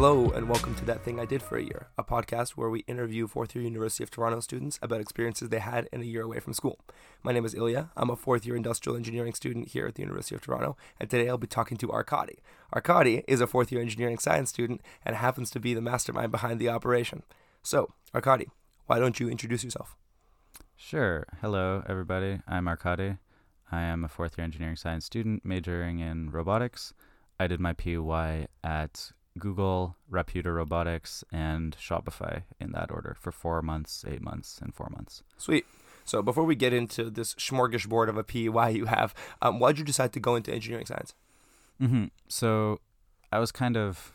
Hello, and welcome to That Thing I Did for a Year, a podcast where we interview fourth year University of Toronto students about experiences they had in a year away from school. My name is Ilya. I'm a fourth year industrial engineering student here at the University of Toronto, and today I'll be talking to Arkady. Arkady is a fourth year engineering science student and happens to be the mastermind behind the operation. So, Arkady, why don't you introduce yourself? Sure. Hello, everybody. I'm Arkady. I am a fourth year engineering science student majoring in robotics. I did my PEY at Google, Rapyuta Robotics, and Shopify in that order for four months, eight months, and four months. Sweet. So, before we get into this smorgasbord of a PEY you have, um, why did you decide to go into engineering science? Mm-hmm. So, I was kind of.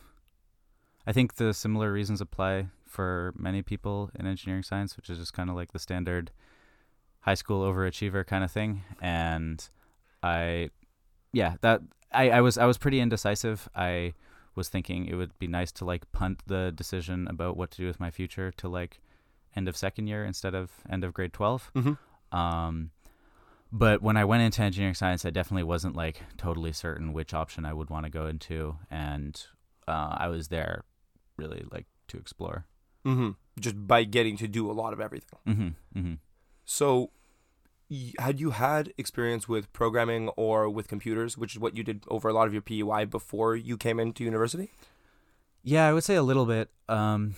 I think the similar reasons apply for many people in engineering science, which is just kind of like the standard high school overachiever kind of thing. And I, yeah, that I, I was I was pretty indecisive. I was thinking it would be nice to like punt the decision about what to do with my future to like end of second year instead of end of grade 12. Mm-hmm. Um, but when I went into engineering science, I definitely wasn't like totally certain which option I would want to go into, and uh, I was there really like to explore. Mm-hmm. Just by getting to do a lot of everything. Mm-hmm. Mm-hmm. So, had you had experience with programming or with computers, which is what you did over a lot of your PEY before you came into university? Yeah, I would say a little bit. Um,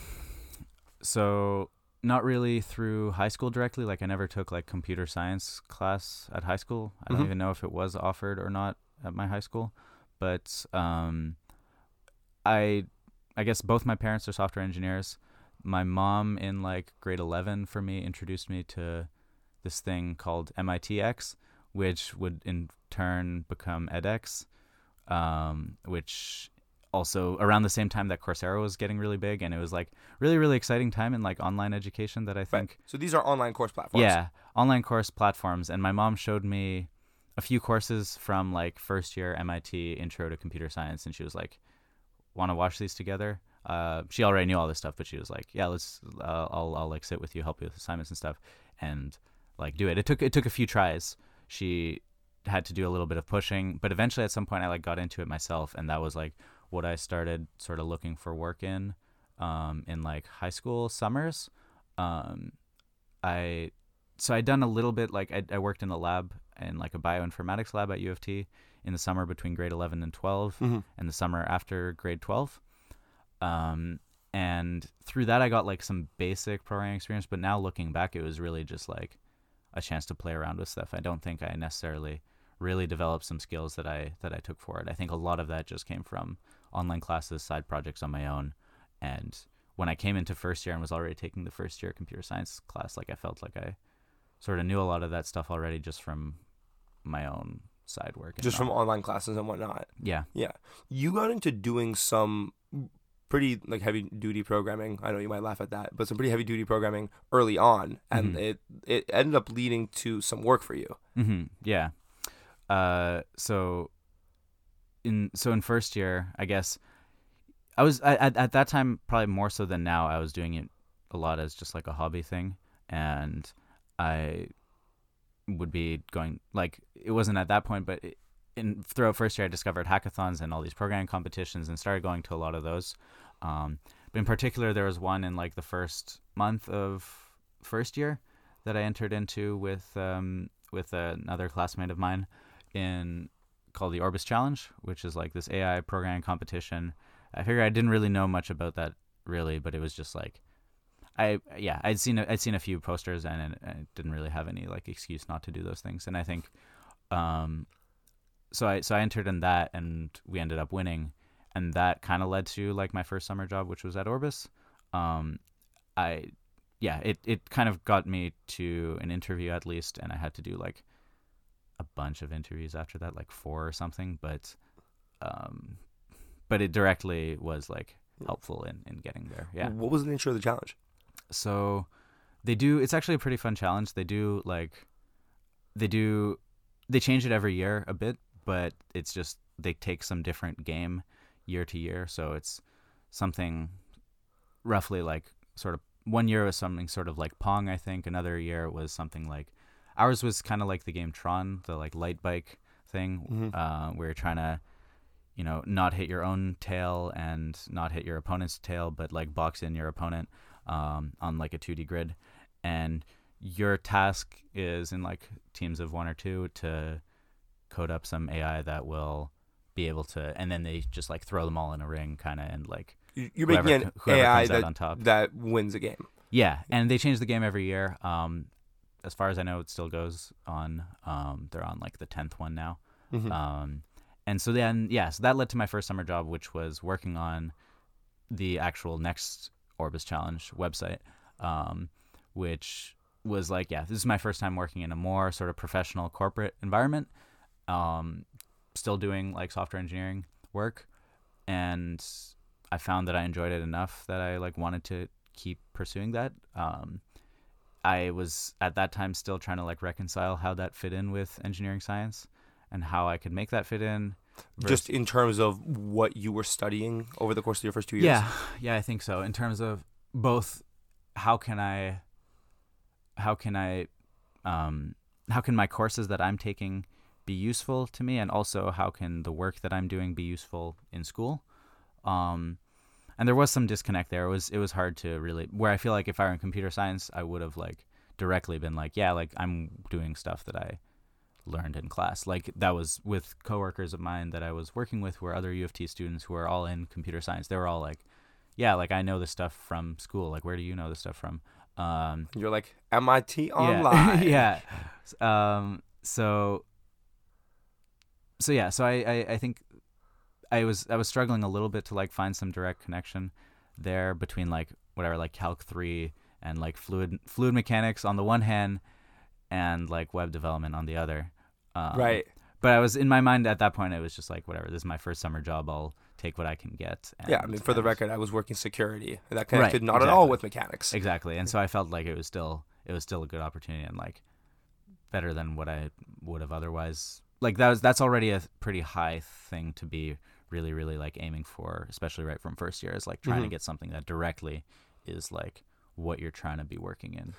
so not really through high school directly. Like I never took like computer science class at high school. I don't Mhm. even know if it was offered or not at my high school. But um, I, I guess both my parents are software engineers. My mom in like grade eleven for me introduced me to this thing called MITx, which would in turn become edX, um, which also around the same time that Coursera was getting really big, and it was like really really exciting time in like online education that I think So these are online course platforms. yeah online course platforms. And my mom showed me a few courses from like first year MIT Intro to Computer Science, and she was like, "Want to watch these together?" Uh, she already knew all this stuff, but she was like, "Yeah, let's. Uh, I'll I'll like sit with you, help you with assignments and stuff, and like do it." It took it took a few tries. She had to do a little bit of pushing, but eventually at some point I like got into it myself, and that was like what I started sort of looking for work in, um, in like high school summers. Um, I so I'd done a little bit like I, I worked in a lab in like a bioinformatics lab at U of T in the summer between grade 11 and 12 Mhm. and the summer after grade 12 um, and through that I got like some basic programming experience but now looking back it was really just like a chance to play around with stuff I don't think I necessarily really developed some skills that I that I took for it I think a lot of that just came from online classes side projects on my own and when I came into first year and was already taking the first year computer science class like I felt like I sort of knew a lot of that stuff already just from my own side work. Just from online classes and whatnot. Yeah. Yeah. You got into doing some pretty like heavy duty programming. I know you might laugh at that, but some pretty heavy duty programming early on, and Mhm. it it ended up leading to some work for you. hmm Yeah. Uh, so in so in first year, I guess I was I, at at that time probably more so than now. I was doing it a lot as just like a hobby thing, and I would be going like it wasn't at that point, but it, in throughout first year, I discovered hackathons and all these programming competitions, and started going to a lot of those. Um, but in particular, there was one in like the first month of first year that I entered into with um, with another classmate of mine in called the Orbis Challenge, which is like this AI programming competition. I figured I didn't really know much about that really, but it was just like I yeah I'd seen a, I'd seen a few posters and it, I didn't really have any like excuse not to do those things. And I think um, so I so I entered in that and we ended up winning, and that kind of led to like my first summer job, which was at Orbis. Um, I yeah it it kind of got me to an interview at least, and I had to do like a bunch of interviews after that, like four or something, but um, but it directly was like helpful in in getting there. Yeah. What was the nature of the challenge? So they do it's actually a pretty fun challenge. They do like they do they change it every year a bit, but it's just they take some different game year to year. So it's something roughly like sort of one year was something sort of like Pong, I think. Another year was something like ours was kind of like the game Tron, the like light bike thing, Mhm. uh, where you're trying to you know, not hit your own tail and not hit your opponent's tail, but like box in your opponent um, on like a 2D grid. And your task is in like teams of one or two to code up some AI that will be able to, and then they just like throw them all in a ring, kind of, and like You- You're whoever making an whoever AI that on top. that wins a game. Yeah, and they change the game every year. Um, as far as I know, it still goes on. Um, they're on like the tenth one now. Mhm. Um, and so then, yeah, so that led to my first summer job, which was working on the actual next Orbis Challenge website, um, which was like, yeah, this is my first time working in a more sort of professional corporate environment. Um, still doing like software engineering work, and I found that I enjoyed it enough that I like wanted to keep pursuing that. Um, I was at that time still trying to like reconcile how that fit in with engineering science and how I could make that fit in. Just in terms of what you were studying over the course of your first two years. Yeah, yeah, I think so. In terms of both, how can I, how can I, um, how can my courses that I'm taking be useful to me, and also how can the work that I'm doing be useful in school? Um, and there was some disconnect there. It was it was hard to really where I feel like if I were in computer science, I would have like directly been like, yeah, like I'm doing stuff that I learned in class. Like that was with coworkers of mine that I was working with who were other U of T students who are all in computer science. They were all like, yeah, like I know this stuff from school. Like where do you know this stuff from? Um, You're like MIT yeah. online. yeah. Um, so so yeah, so I, I, I think I was I was struggling a little bit to like find some direct connection there between like whatever like Calc three and like fluid fluid mechanics on the one hand and like web development on the other. Um, Right. But I was in my mind at that point. It was just like whatever. This is my first summer job. I'll take what I can get. Yeah, I mean, for the record, I was working security. That Right, connected not at all with mechanics. Exactly. And so I felt like it was still it was still a good opportunity and like better than what I would have otherwise like that was that's already a pretty high thing to be really really like aiming for especially right from first year is like trying Mhm. to get something that directly is like what you're trying to be working in.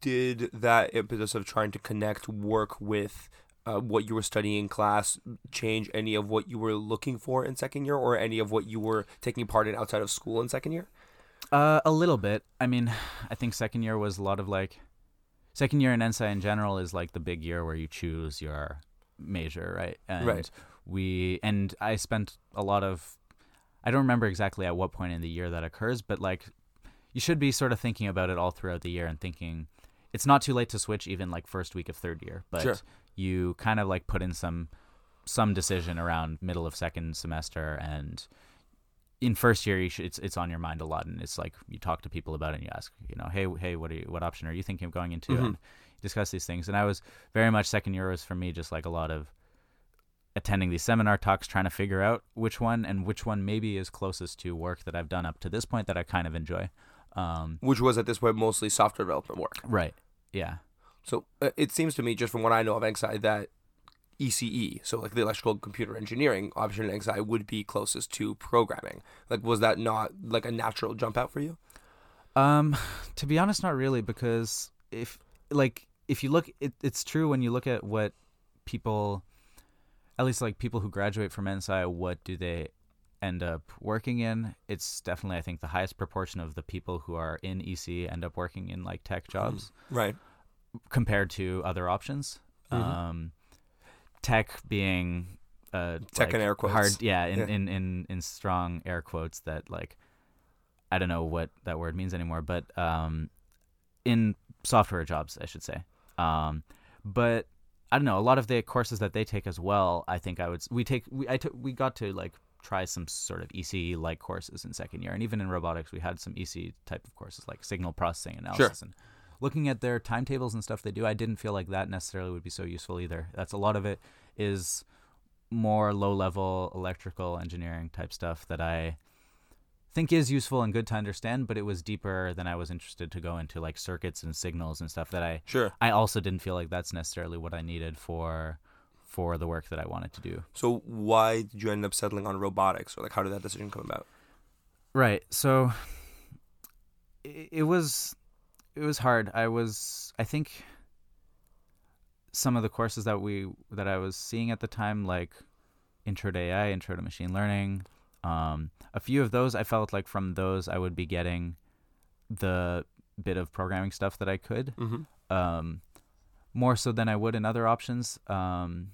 Did that impetus of trying to connect work with uh, what you were studying in class change any of what you were looking for in second year or any of what you were taking part in outside of school in second year? Uh, a little bit. I mean, I think second year was a lot of like, second year in EngSci in general is like the big year where you choose your major, right? And Right. we and I spent a lot of, I don't remember exactly at what point in the year that occurs, but like, you should be sort of thinking about it all throughout the year and thinking, it's not too late to switch even like first week of third year, but Sure. you kind of like put in some some decision around middle of second semester and in first year you should, it's it's on your mind a lot and it's like you talk to people about it and you ask you know hey hey what are you, what option are you thinking of going into Mhm. and discuss these things and I was very much second year was for me just like a lot of attending these seminar talks trying to figure out which one and which one maybe is closest to work that I've done up to this point that I kind of enjoy um Which was at this point mostly software development work. right yeah So uh, it seems to me, just from what I know of EngSci, that ECE, so like the electrical computer engineering option in EngSci, would be closest to programming. Like, was that not like a natural jump out for you? Um, to be honest, not really, because if like if you look, it, it's true when you look at what people, at least like people who graduate from EngSci, what do they end up working in? It's definitely, I think, the highest proportion of the people who are in EC end up working in like tech jobs Right. compared to other options. Mhm. Um, tech being uh, Tech like, in air quotes. hard, yeah, in, Yeah. In, in in strong air quotes that like I don't know what that word means anymore, but um, in software jobs, I should say. Um, but I don't know. A lot of the courses that they take as well, I think I would. We take we I took we got to like try some sort of ECE like courses in second year, and even in robotics, we had some ECE type of courses like signal processing analysis and looking at their timetables and stuff they do. I didn't feel like that necessarily would be so useful either. That's a lot of it is more low level electrical engineering type stuff that I think is useful and good to understand, but it was deeper than I was interested to go into like circuits and signals and stuff that I Sure. I also didn't feel like that's necessarily what I needed for for the work that I wanted to do. So why did you end up settling on robotics, or like how did that decision come about? Right. So it, it was it was hard. I was I think some of the courses that we that I was seeing at the time like Intro to AI, Intro to Machine Learning. Um, a few of those, I felt like from those I would be getting the bit of programming stuff that I could, Mm-hmm. um, more so than I would in other options. Um,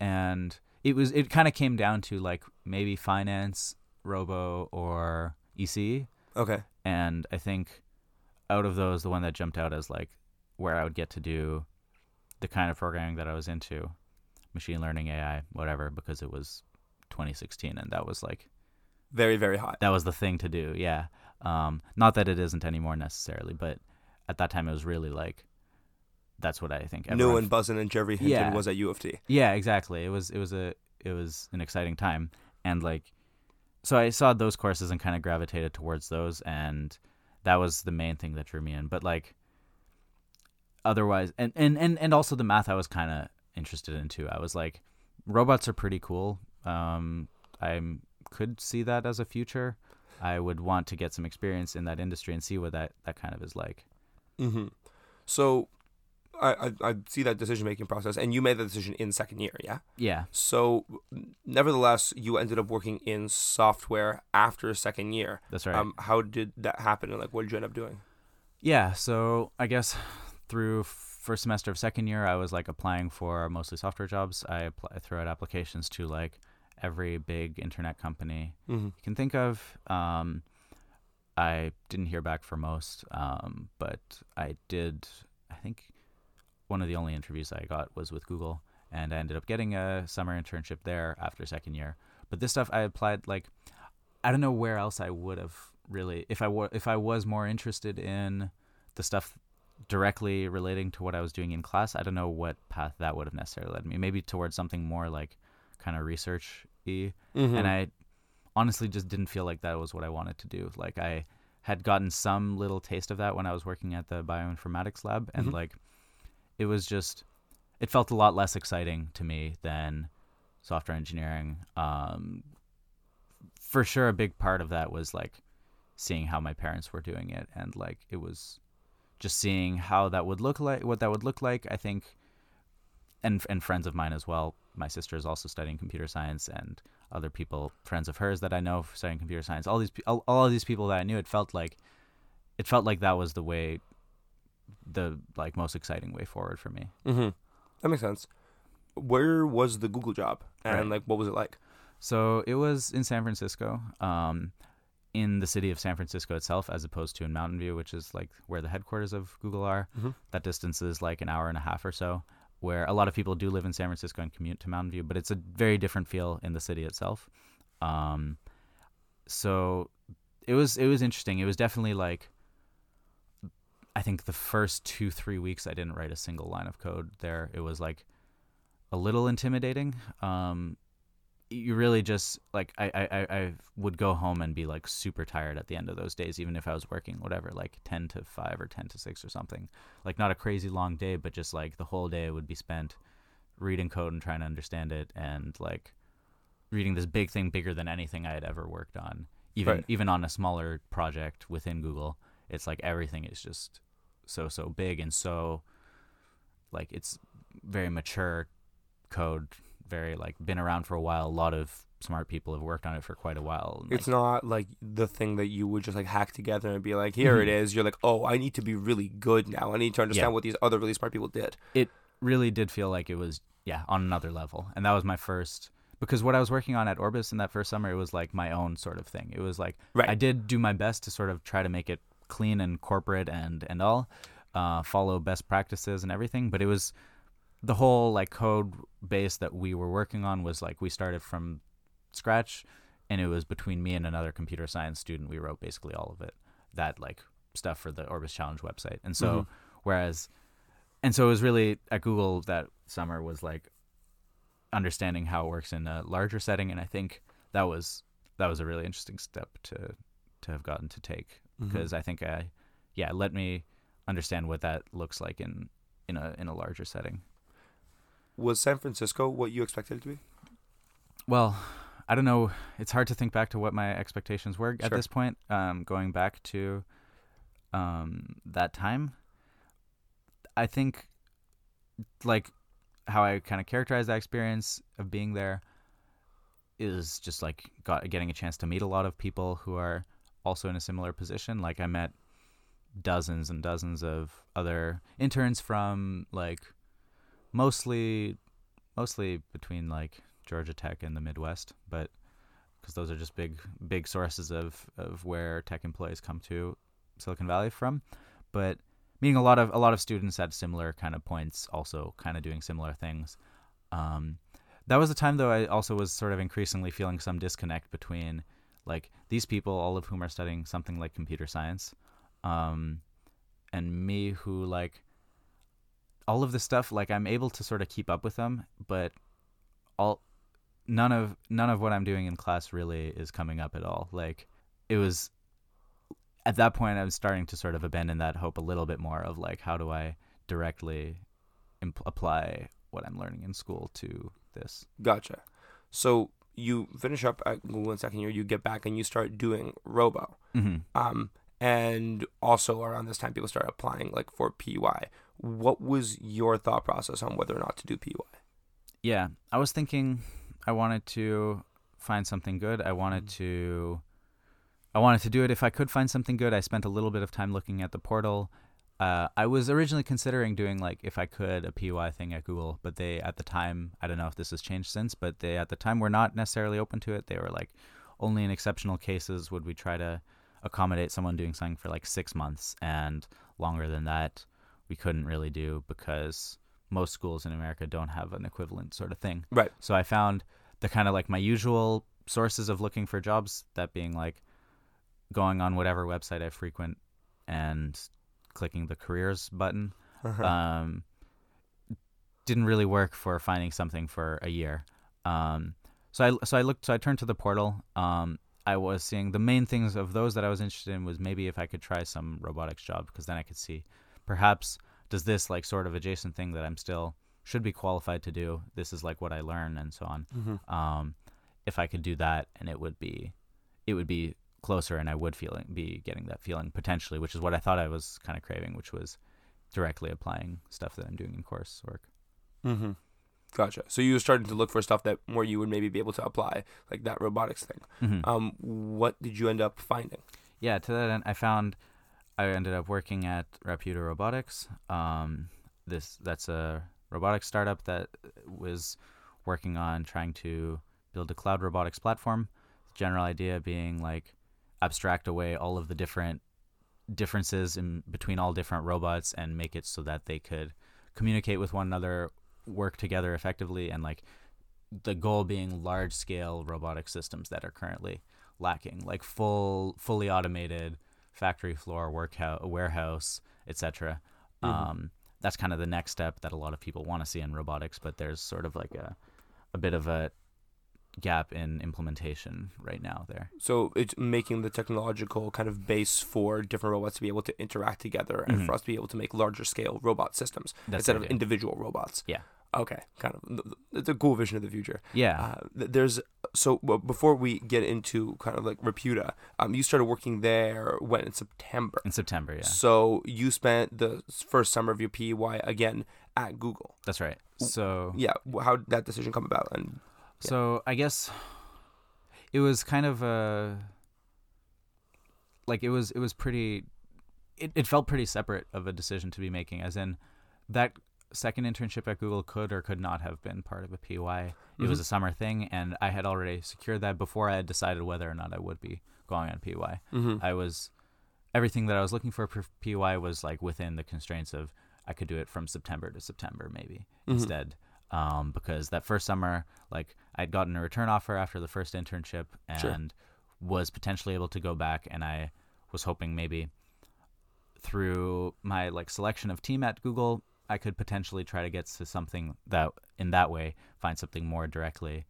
and it was it kind of came down to like maybe finance, robo, or EC. Okay. And I think out of those, the one that jumped out as like where I would get to do the kind of programming that I was into, machine learning, AI, whatever, because it was 2016 and that was like Very very hot. that was the thing to do. Yeah. Um, not that it isn't anymore necessarily, but at that time it was really like that's what I think. New and buzzing and Geoffrey Hinton Yeah. was at U of T. yeah, exactly. It was it was a it was an exciting time, and like, so I saw those courses and kind of gravitated towards those, and that was the main thing that drew me in. But like, otherwise, and and and and also the math I was kind of interested in too. I was like, robots are pretty cool. Um, I could see that as a future. I would want to get some experience in that industry and see what that that kind of is like. Mm-hmm. So, I, I I see that decision making process, and you made the decision in second year, yeah. Yeah. So, nevertheless, you ended up working in software after second year. That's right. Um, how did that happen, and like, what did you end up doing? Yeah, so I guess through first semester of second year, I was like applying for mostly software jobs. I, apply, I threw out applications to like every big internet company Mm-hmm. you can think of. Um, I didn't hear back for most, um, but I did. I think one of the only interviews I got was with Google, and I ended up getting a summer internship there after second year. But this stuff I applied like I don't know where else I would have really if I were if I was more interested in the stuff directly relating to what I was doing in class. I don't know what path that would have necessarily led me. Maybe towards something more like kind of research y Mm-hmm. and I honestly just didn't feel like that was what I wanted to do. Like I had gotten some little taste of that when I was working at the bioinformatics lab, and Mhm. like it was just it felt a lot less exciting to me than software engineering. Um, for sure, a big part of that was like seeing how my parents were doing it, and like it was just seeing how that would look like, what that would look like. I think, and and friends of mine as well. My sister is also studying computer science, and other people, friends of hers that I know studying computer science. All these, all, all of these people that I knew, it felt like, it felt like that was the way, the like most exciting way forward for me. Mm-hmm. That makes sense. Where was the Google job, and Right. like, what was it like? So it was in San Francisco, um, in the city of San Francisco itself, as opposed to in Mountain View, which is like where the headquarters of Google are. Mhm. That distance is like an hour and a half or so. Where a lot of people do live in San Francisco and commute to Mountain View, but it's a very different feel in the city itself. Um, so it was it was interesting. It was definitely like I think the first two three weeks I didn't write a single line of code there. It was like a little intimidating. Um, you really just like I, I I- would go home and be like super tired at the end of those days, even if I was working whatever like ten to five or ten to six or something. Like not a crazy long day, but just like the whole day would be spent reading code and trying to understand it, and like reading this big thing bigger than anything I had ever worked on, even Right. even on a smaller project within Google. It's like everything is just so so big and so like it's very mature code very like been around for a while. A lot of smart people have worked on it for quite a while. and, It's like, not like the thing that you would just like hack together and be like, here it Mhm. is. You're like, oh, I need to be really good now. I need to understand Yeah. what these other really smart people did. It really did feel like it was yeah on another level, and that was my first because what I was working on at Orbis in that first summer it was like my own sort of thing. It was like Right. I did do my best to sort of try to make it clean and corporate and and all, uh, follow best practices and everything. But it was the whole like code base that we were working on was like we started from scratch, and it was between me and another computer science student. We wrote basically all of it, that like stuff for the Orbis Challenge website. And so Mhm. whereas, and so it was really at Google that summer was like understanding how it works in a larger setting, and I think that was that was a really interesting step to to have gotten to take because I think I yeah let me understand what that looks like in in a in a larger setting. Was San Francisco what you expected it to be? Well, I don't know. It's hard to think back to what my expectations were at this point. Um, going back to um, that time, I think like how I kind of characterize that experience of being there. is just like got getting a chance to meet a lot of people who are also in a similar position. Like I met dozens and dozens of other interns from like mostly mostly between like Georgia Tech and the Midwest, but because those are just big big sources of of where tech employees come to Silicon Valley from. But meeting a lot of a lot of students at similar kind of points, also kind of doing similar things. Um, that was the time though I also was sort of increasingly feeling some disconnect between like these people, all of whom are studying something like computer science, um, and me who like all of this stuff like I'm able to sort of keep up with them, but all none of none of what I'm doing in class really is coming up at all. Like it was at that point I was starting to sort of abandon that hope a little bit more of like how do I directly imp- apply what I'm learning in school to this. Gotcha. So you finish up at Google in second year, you get back and you start doing Robo. Mm-hmm. Um, and also around this time, people start applying like for PEY. What was your thought process on whether or not to do PEY? Yeah, I was thinking I wanted to find something good. I wanted to I wanted to do it if I could find something good. I spent a little bit of time looking at the portal. Uh, I was originally considering doing like if I could a PEY thing at Google, but they at the time I don't know if this has changed since, but they at the time were not necessarily open to it. They were like only in exceptional cases would we try to accommodate someone doing something for like six months and longer than that we couldn't really do because most schools in America don't have an equivalent sort of thing. Right. So I found the kind of like my usual sources of looking for jobs, that being like going on whatever website I frequent and clicking the careers button. Uh-huh. Um, didn't really work for finding something for a year. Um, so I so I looked so I turned to the portal. Um, I was seeing the main things of those that I was interested in was maybe if I could try some robotics job because then I could see perhaps does this like sort of adjacent thing that I'm still should be qualified to do. This is like what I learn and so on. Mhm. Um, if I could do that and it would be it would be closer and I would feeling be getting that feeling potentially, which is what I thought I was kind of craving, which was directly applying stuff that I'm doing in coursework. Mm-hmm. Gotcha. So you were starting to look for stuff that where you would maybe be able to apply, like that robotics thing. Mhm. Um, what did you end up finding? yeah, to that end, I found I ended up working at Rapyuta Robotics. Um, this that's a robotics startup that was working on trying to build a cloud robotics platform. The general idea being like abstract away all of the different differences in between all different robots and make it so that they could communicate with one another, work together effectively, and like the goal being large scale robotic systems that are currently lacking, like full fully automated factory floor workhouse warehouse etc Mhm. um, that's kind of the next step that a lot of people want to see in robotics but there's sort of like a, a bit of a gap in implementation right now there So it's making the technological kind of base for different robots to be able to interact together and Mhm. for us to be able to make larger scale robot systems That's instead of individual robots. Yeah. Okay. Kind of. It's a cool vision of the future. yeah Uh, there's so well, before we get into kind of like Rapyuta, um, you started working there when in September. in september yeah So you spent the first summer of your PEY again at Google. that's right so Yeah. How did that decision come about? And So I guess it was kind of a like it was it was pretty it, it felt pretty separate of a decision to be making as in that second internship at Google could or could not have been part of a PEY. It was a summer thing and I had already secured that before I had decided whether or not I would be going on PEY. Mhm. I was everything that I was looking for for PEY was like within the constraints of I could do it from September to September maybe Mhm. instead. Um, because that first summer, like I'd gotten a return offer after the first internship and Sure. was potentially able to go back, and I was hoping maybe through my like selection of team at Google, I could potentially try to get to something that in that way find something more directly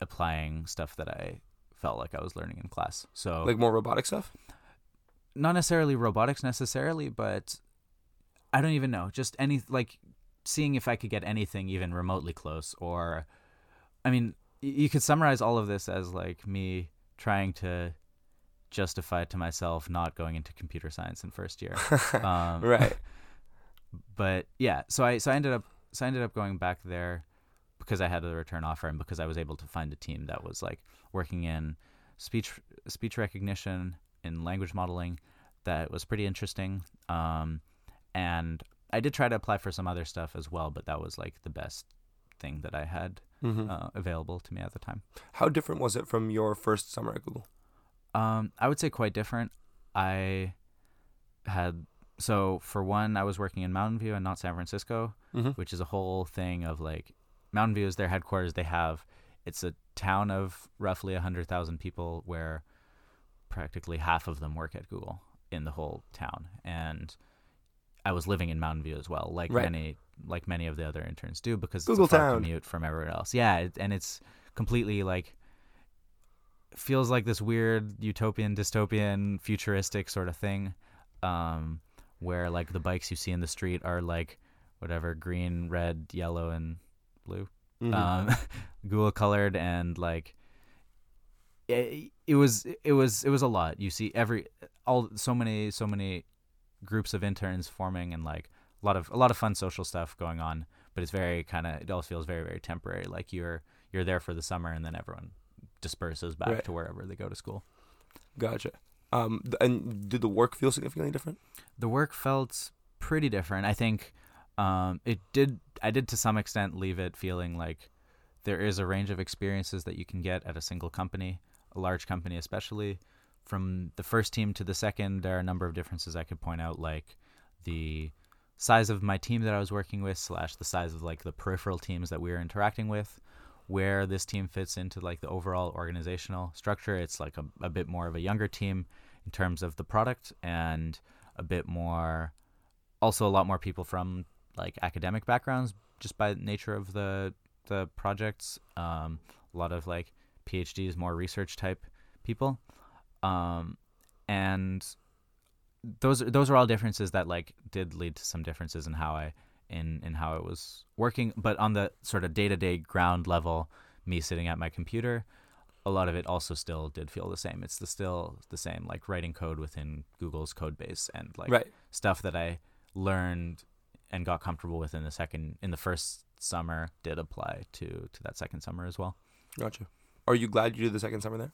applying stuff that I felt like I was learning in class. So like more robotic stuff. not necessarily robotics necessarily, but I don't even know. Just any like seeing if I could get anything even remotely close or I mean, you could summarize all of this as like me trying to justify to myself not going into computer science in first year. Um, right. but yeah, so I so I ended up so I ended up going back there because I had a return offer and because I was able to find a team that was like working in speech speech recognition in language modeling that was pretty interesting. Um, and I did try to apply for some other stuff as well, but that was like the best thing that I had Mm-hmm. uh, available to me at the time. How different was it from your first summer at Google? Um, I would say quite different. I had so for one, I was working in Mountain View and not San Francisco, Mm-hmm. which is a whole thing of like Mountain View is their headquarters. They have it's a town of roughly hundred thousand people where practically half of them work at Google in the whole town, and I was living in Mountain View as well, like Right. many like many of the other interns do because Google it's a far town. commute from everywhere else. Yeah, it, and it's completely like feels like this weird utopian dystopian futuristic sort of thing um where like the bikes you see in the street are like whatever green red yellow and blue Mm-hmm. um Google colored and like it, it was it was it was a lot you see every all so many so many groups of interns forming and like a lot of a lot of fun social stuff going on but it's very kind of it all feels very very temporary like you're you're there for the summer and then everyone disperses back Right. to wherever they go to school Gotcha. Um, and did the work feel significantly different? the work felt pretty different. I think um, it did. I did to some extent leave it feeling like there is a range of experiences that you can get at a single company, a large company especially. From the first team to the second, there are a number of differences I could point out, like the size of my team that I was working with, slash the size of like the peripheral teams that we were interacting with, where this team fits into like the overall organizational structure. It's like a, a bit more of a younger team in terms of the product and a bit more also a lot more people from like academic backgrounds just by nature of the the projects um, a lot of like phds more research type people um, and those those are all differences that like did lead to some differences in how i in in how it was working but on the sort of day-to-day ground level me sitting at my computer a lot of it also still did feel the same it's the still the same like writing code within google's code base and like right. stuff that I learned and got comfortable with in the second in the first summer did apply to to that second summer as well. Gotcha. Are you glad you did the second summer there?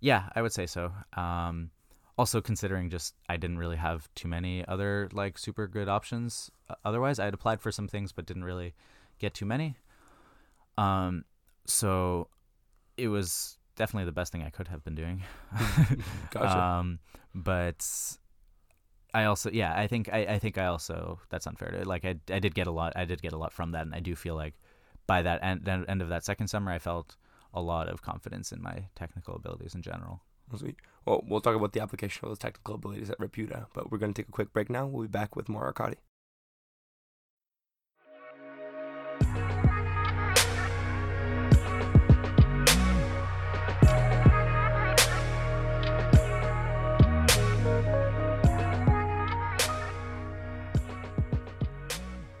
Yeah, I would say so. Um, also considering just I didn't really have too many other like super good options. Uh, otherwise, I had applied for some things but didn't really get too many. Um, so it was definitely the best thing I could have been doing. Gotcha. Um, but I also, yeah, I think I, I think I also that's unfair to like I, I did get a lot I did get a lot from that, and I do feel like by that end, end end of that second summer, I felt a lot of confidence in my technical abilities in general. Sweet. Well, we'll talk about the application of those technical abilities at Rapyuta, but we're going to take a quick break now. We'll be back with more Arkady.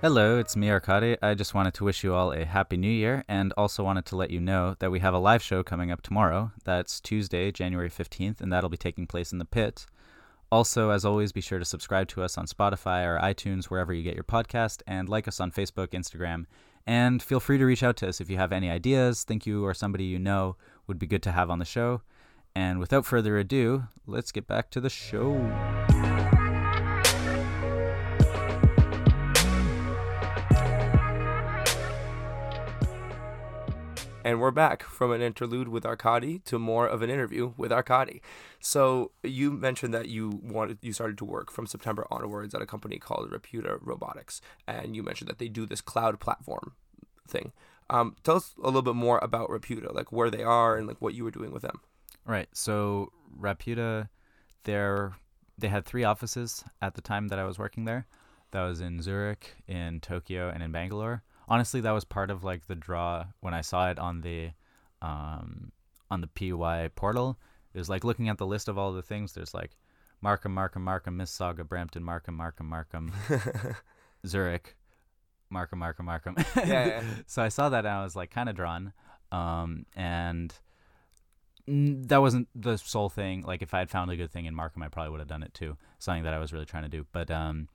Hello, it's me, Arkady. I just wanted to wish you all a happy new year and also wanted to let you know that we have a live show coming up tomorrow. That's Tuesday, January 15th, and that'll be taking place in the pit. Also, as always, be sure to subscribe to us on Spotify or iTunes, wherever you get your podcast, and like us on Facebook, Instagram. And feel free to reach out to us if you have any ideas, think you or somebody you know would be good to have on the show. And without further ado, let's get back to the show. And we're back from an interlude with Arkady to more of an interview with Arkady. So you mentioned that you wanted you started to work from September onwards at a company called Rapyuta Robotics, and you mentioned that they do this cloud platform thing. Um, tell us a little bit more about Rapyuta, like where they are and like what you were doing with them. Right. So Rapyuta, they're they had three offices at the time that I was working there. That was in Zurich, in Tokyo, and in Bangalore. Honestly, that was part of like the draw when I saw it on the um, on the PEY portal. It was like looking at the list of all the things. There's like Markham, Markham, Markham, Mississauga, Brampton, Markham, Markham, Markham, Zurich, Markham, Markham, Markham. Yeah, yeah. so I saw that and I was like kind of drawn. Um, and that wasn't the sole thing. Like if I had found a good thing in Markham, I probably would have done it too. Something that I was really trying to do. But um,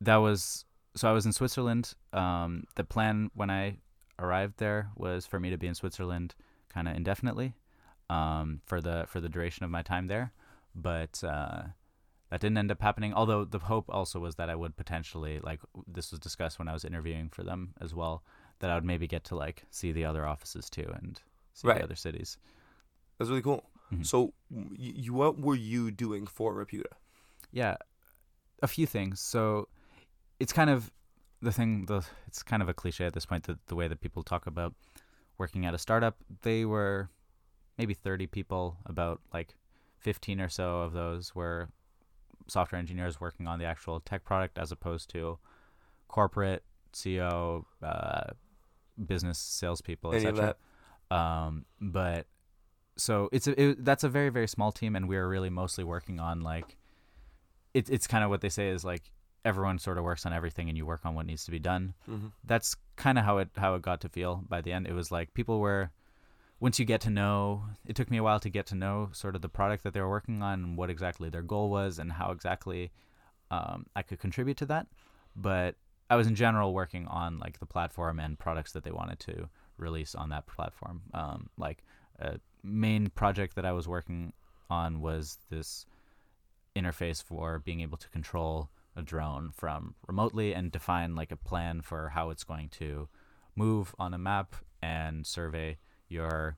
that was so I was in Switzerland. Um, the plan when I arrived there was for me to be in Switzerland kind of indefinitely um, for the for the duration of my time there, but uh, that didn't end up happening. Although the hope also was that I would potentially like this was discussed when I was interviewing for them as well that I would maybe get to like see the other offices too and see Right. the other cities. That's really cool. Mhm. So, you, what were you doing for Rapyuta? Yeah, a few things. So it's kind of the thing. The it's kind of a cliche at this point. The the way that people talk about working at a startup, they were maybe thirty people. About like fifteen or so of those were software engineers working on the actual tech product, as opposed to corporate CEO, uh, business salespeople, etc. Um, but so it's a it, that's a very very small team, and we are really mostly working on like it, it's kind of what they say is like everyone sort of works on everything, and you work on what needs to be done. Mm-hmm. That's kind of how it how it got to feel by the end. It was like people were once you get to know. It took me a while to get to know sort of the product that they were working on, and what exactly their goal was, and how exactly um, I could contribute to that. But I was in general working on like the platform and products that they wanted to release on that platform. Um, like a main project that I was working on was this interface for being able to control a drone from remotely and define like a plan for how it's going to move on a map and survey your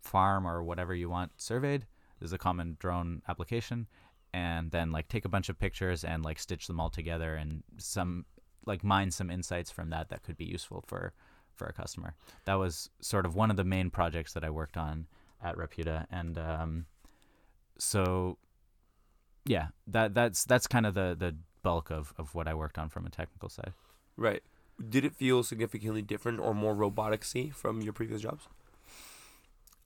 farm or whatever you want surveyed. This is a common drone application and then like take a bunch of pictures and like stitch them all together and some like mine some insights from that that could be useful for for a customer. That was sort of one of the main projects that I worked on at Rapyuta, and um, so yeah, that that's that's kind of the the bulk of of what I worked on from a technical side. Right. Did it feel significantly different or more roboticsy from your previous jobs?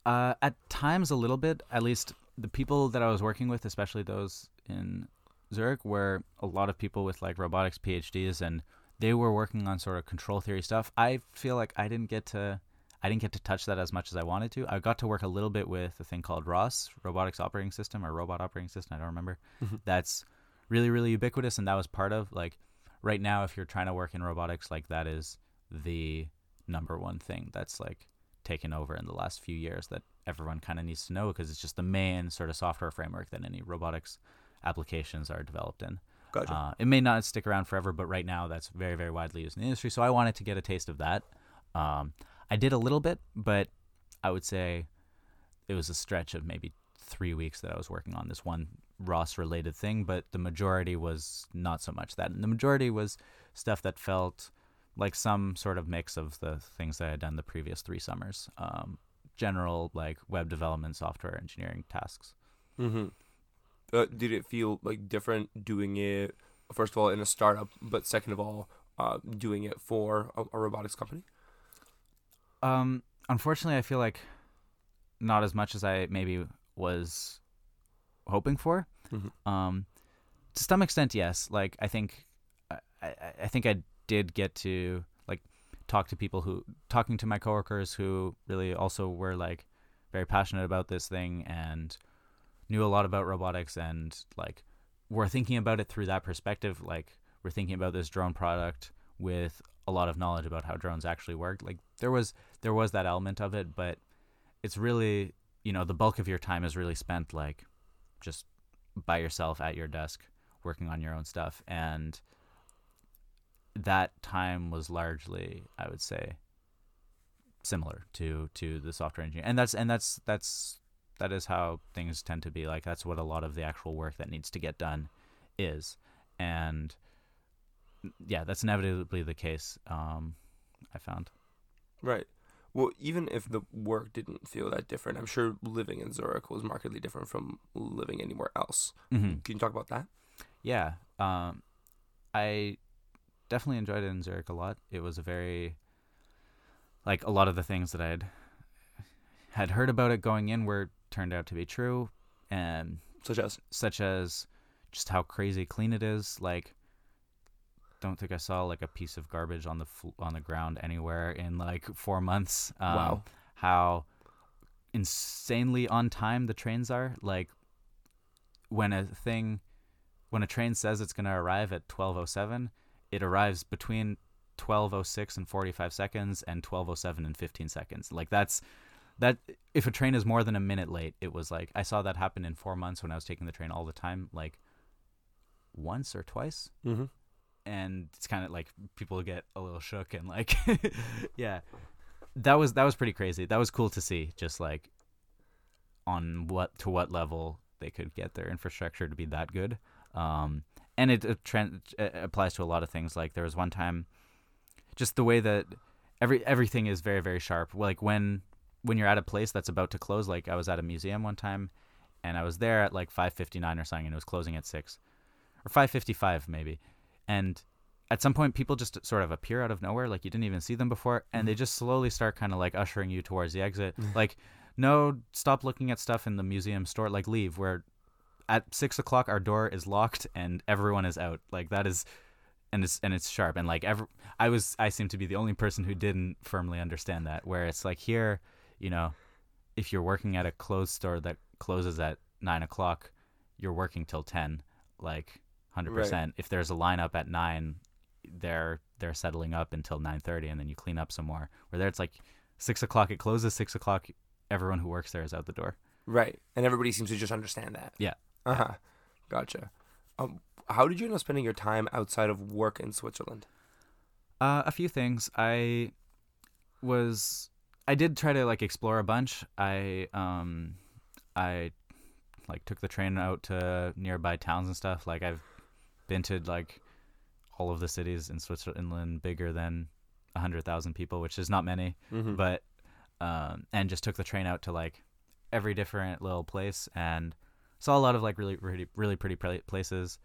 Uh, at times, a little bit. At least the people that I was working with, especially those in Zurich, were a lot of people with like robotics PhDs, and they were working on sort of control theory stuff. I feel like I didn't get to, I didn't get to touch that as much as I wanted to. I got to work a little bit with a thing called ROS, Robotics Operating System, or Robot Operating System. I don't remember. Mhm. That's really, really ubiquitous, and that was part of like right now. If you're trying to work in robotics, like that is the number one thing that's like taken over in the last few years that everyone kind of needs to know because it's just the main sort of software framework that any robotics applications are developed in. Gotcha. Uh, it may not stick around forever, but right now that's very, very widely used in the industry. So I wanted to get a taste of that. Um, I did a little bit, but I would say it was a stretch of maybe three weeks that I was working on this one ROS related thing, but the majority was not so much that. And the majority was stuff that felt like some sort of mix of the things that I had done the previous three summers. Um, general like web development, software engineering tasks. Mm-hmm. Uh, did it feel like different doing it first of all in a startup, but second of all, uh, doing it for a, a robotics company? Um, unfortunately, I feel like not as much as I maybe was hoping for. Mhm. Um, to some extent, yes. Like I think, I, I, I think I did get to like talk to people who, talking to my coworkers who really also were like very passionate about this thing and knew a lot about robotics and like were thinking about it through that perspective. Like we're thinking about this drone product with a lot of knowledge about how drones actually work. Like there was there was that element of it, but it's really you know the bulk of your time is really spent like just by yourself at your desk working on your own stuff. And that time was largely i would say similar to to the software engineer. And that's and that's that's that is how things tend to be. Like that's what a lot of the actual work that needs to get done is. And yeah that's inevitably the case um i found. Right. Well, even if the work didn't feel that different, I'm sure living in Zurich was markedly different from living anywhere else. mm-hmm. Can you talk about that? Yeah, um, I definitely enjoyed it in Zurich a lot. It was a very like a lot of the things that I had had heard about it going in were turned out to be true, and Such as such as just how crazy clean it is. Like, don't think I saw like a piece of garbage on the fl- on the ground anywhere in like four months. Um, Wow. How insanely on time the trains are. Like, when a thing, when a train says it's going to arrive at twelve oh seven, it arrives between 1206 and 45 seconds and 1207 and 15 seconds. Like that's that if a train is more than a minute late, it was like I saw that happen in 4 months when I was taking the train all the time like once or twice. Mm-hmm. And it's kind of like people get a little shook and like yeah. That was that was pretty crazy. That was cool to see just like on what to what level they could get their infrastructure to be that good. Um, and it, it, it applies to a lot of things. Like there was one time, just the way that every everything is very very sharp. Like when when you're at a place that's about to close. Like I was at a museum one time, and I was there at like 5:59 or something, and it was closing at six, or 5:55 maybe, and at some point people just sort of appear out of nowhere like you didn't even see them before and they mm-hmm. just slowly start kind of like ushering you towards the exit. Like no stop looking at stuff in the museum store like leave where at six o'clock our door is locked and everyone is out. Like that is and it's and it's sharp and like every i was i seem to be the only person who didn't firmly understand that where it's like here you know if you're working at a clothes store that closes at nine o'clock you're working till 10 like 100% Right. if there's a lineup at 9 they're they're settling up until 9.30 and then you clean up some more where there it's like 6 o'clock it closes 6 o'clock everyone who works there is out the door Right. And everybody seems to just understand that. Yeah. Uh huh. Gotcha. Um, how did you end up spending your time outside of work in Switzerland? Uh, a few things. I was I did try to like explore a bunch. I um I like took the train out to nearby towns and stuff. Like I've been to like all of the cities in Switzerland bigger than a hundred thousand people, which is not many, Mm-hmm. but um and just took the train out to like every different little place and saw a lot of like really really really pretty places.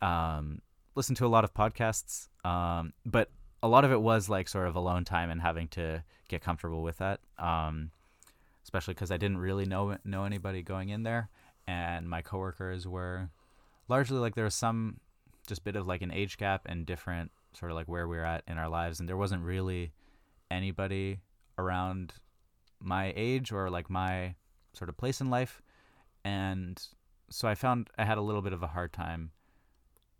Um, listened to a lot of podcasts, um, but a lot of it was like sort of alone time and having to get comfortable with that. Um, especially because I didn't really know know anybody going in there, and my coworkers were largely like there was some just bit of like an age gap and different sort of like where we are at in our lives, and there wasn't really anybody around my age or like my sort of place in life, and so I found I had a little bit of a hard time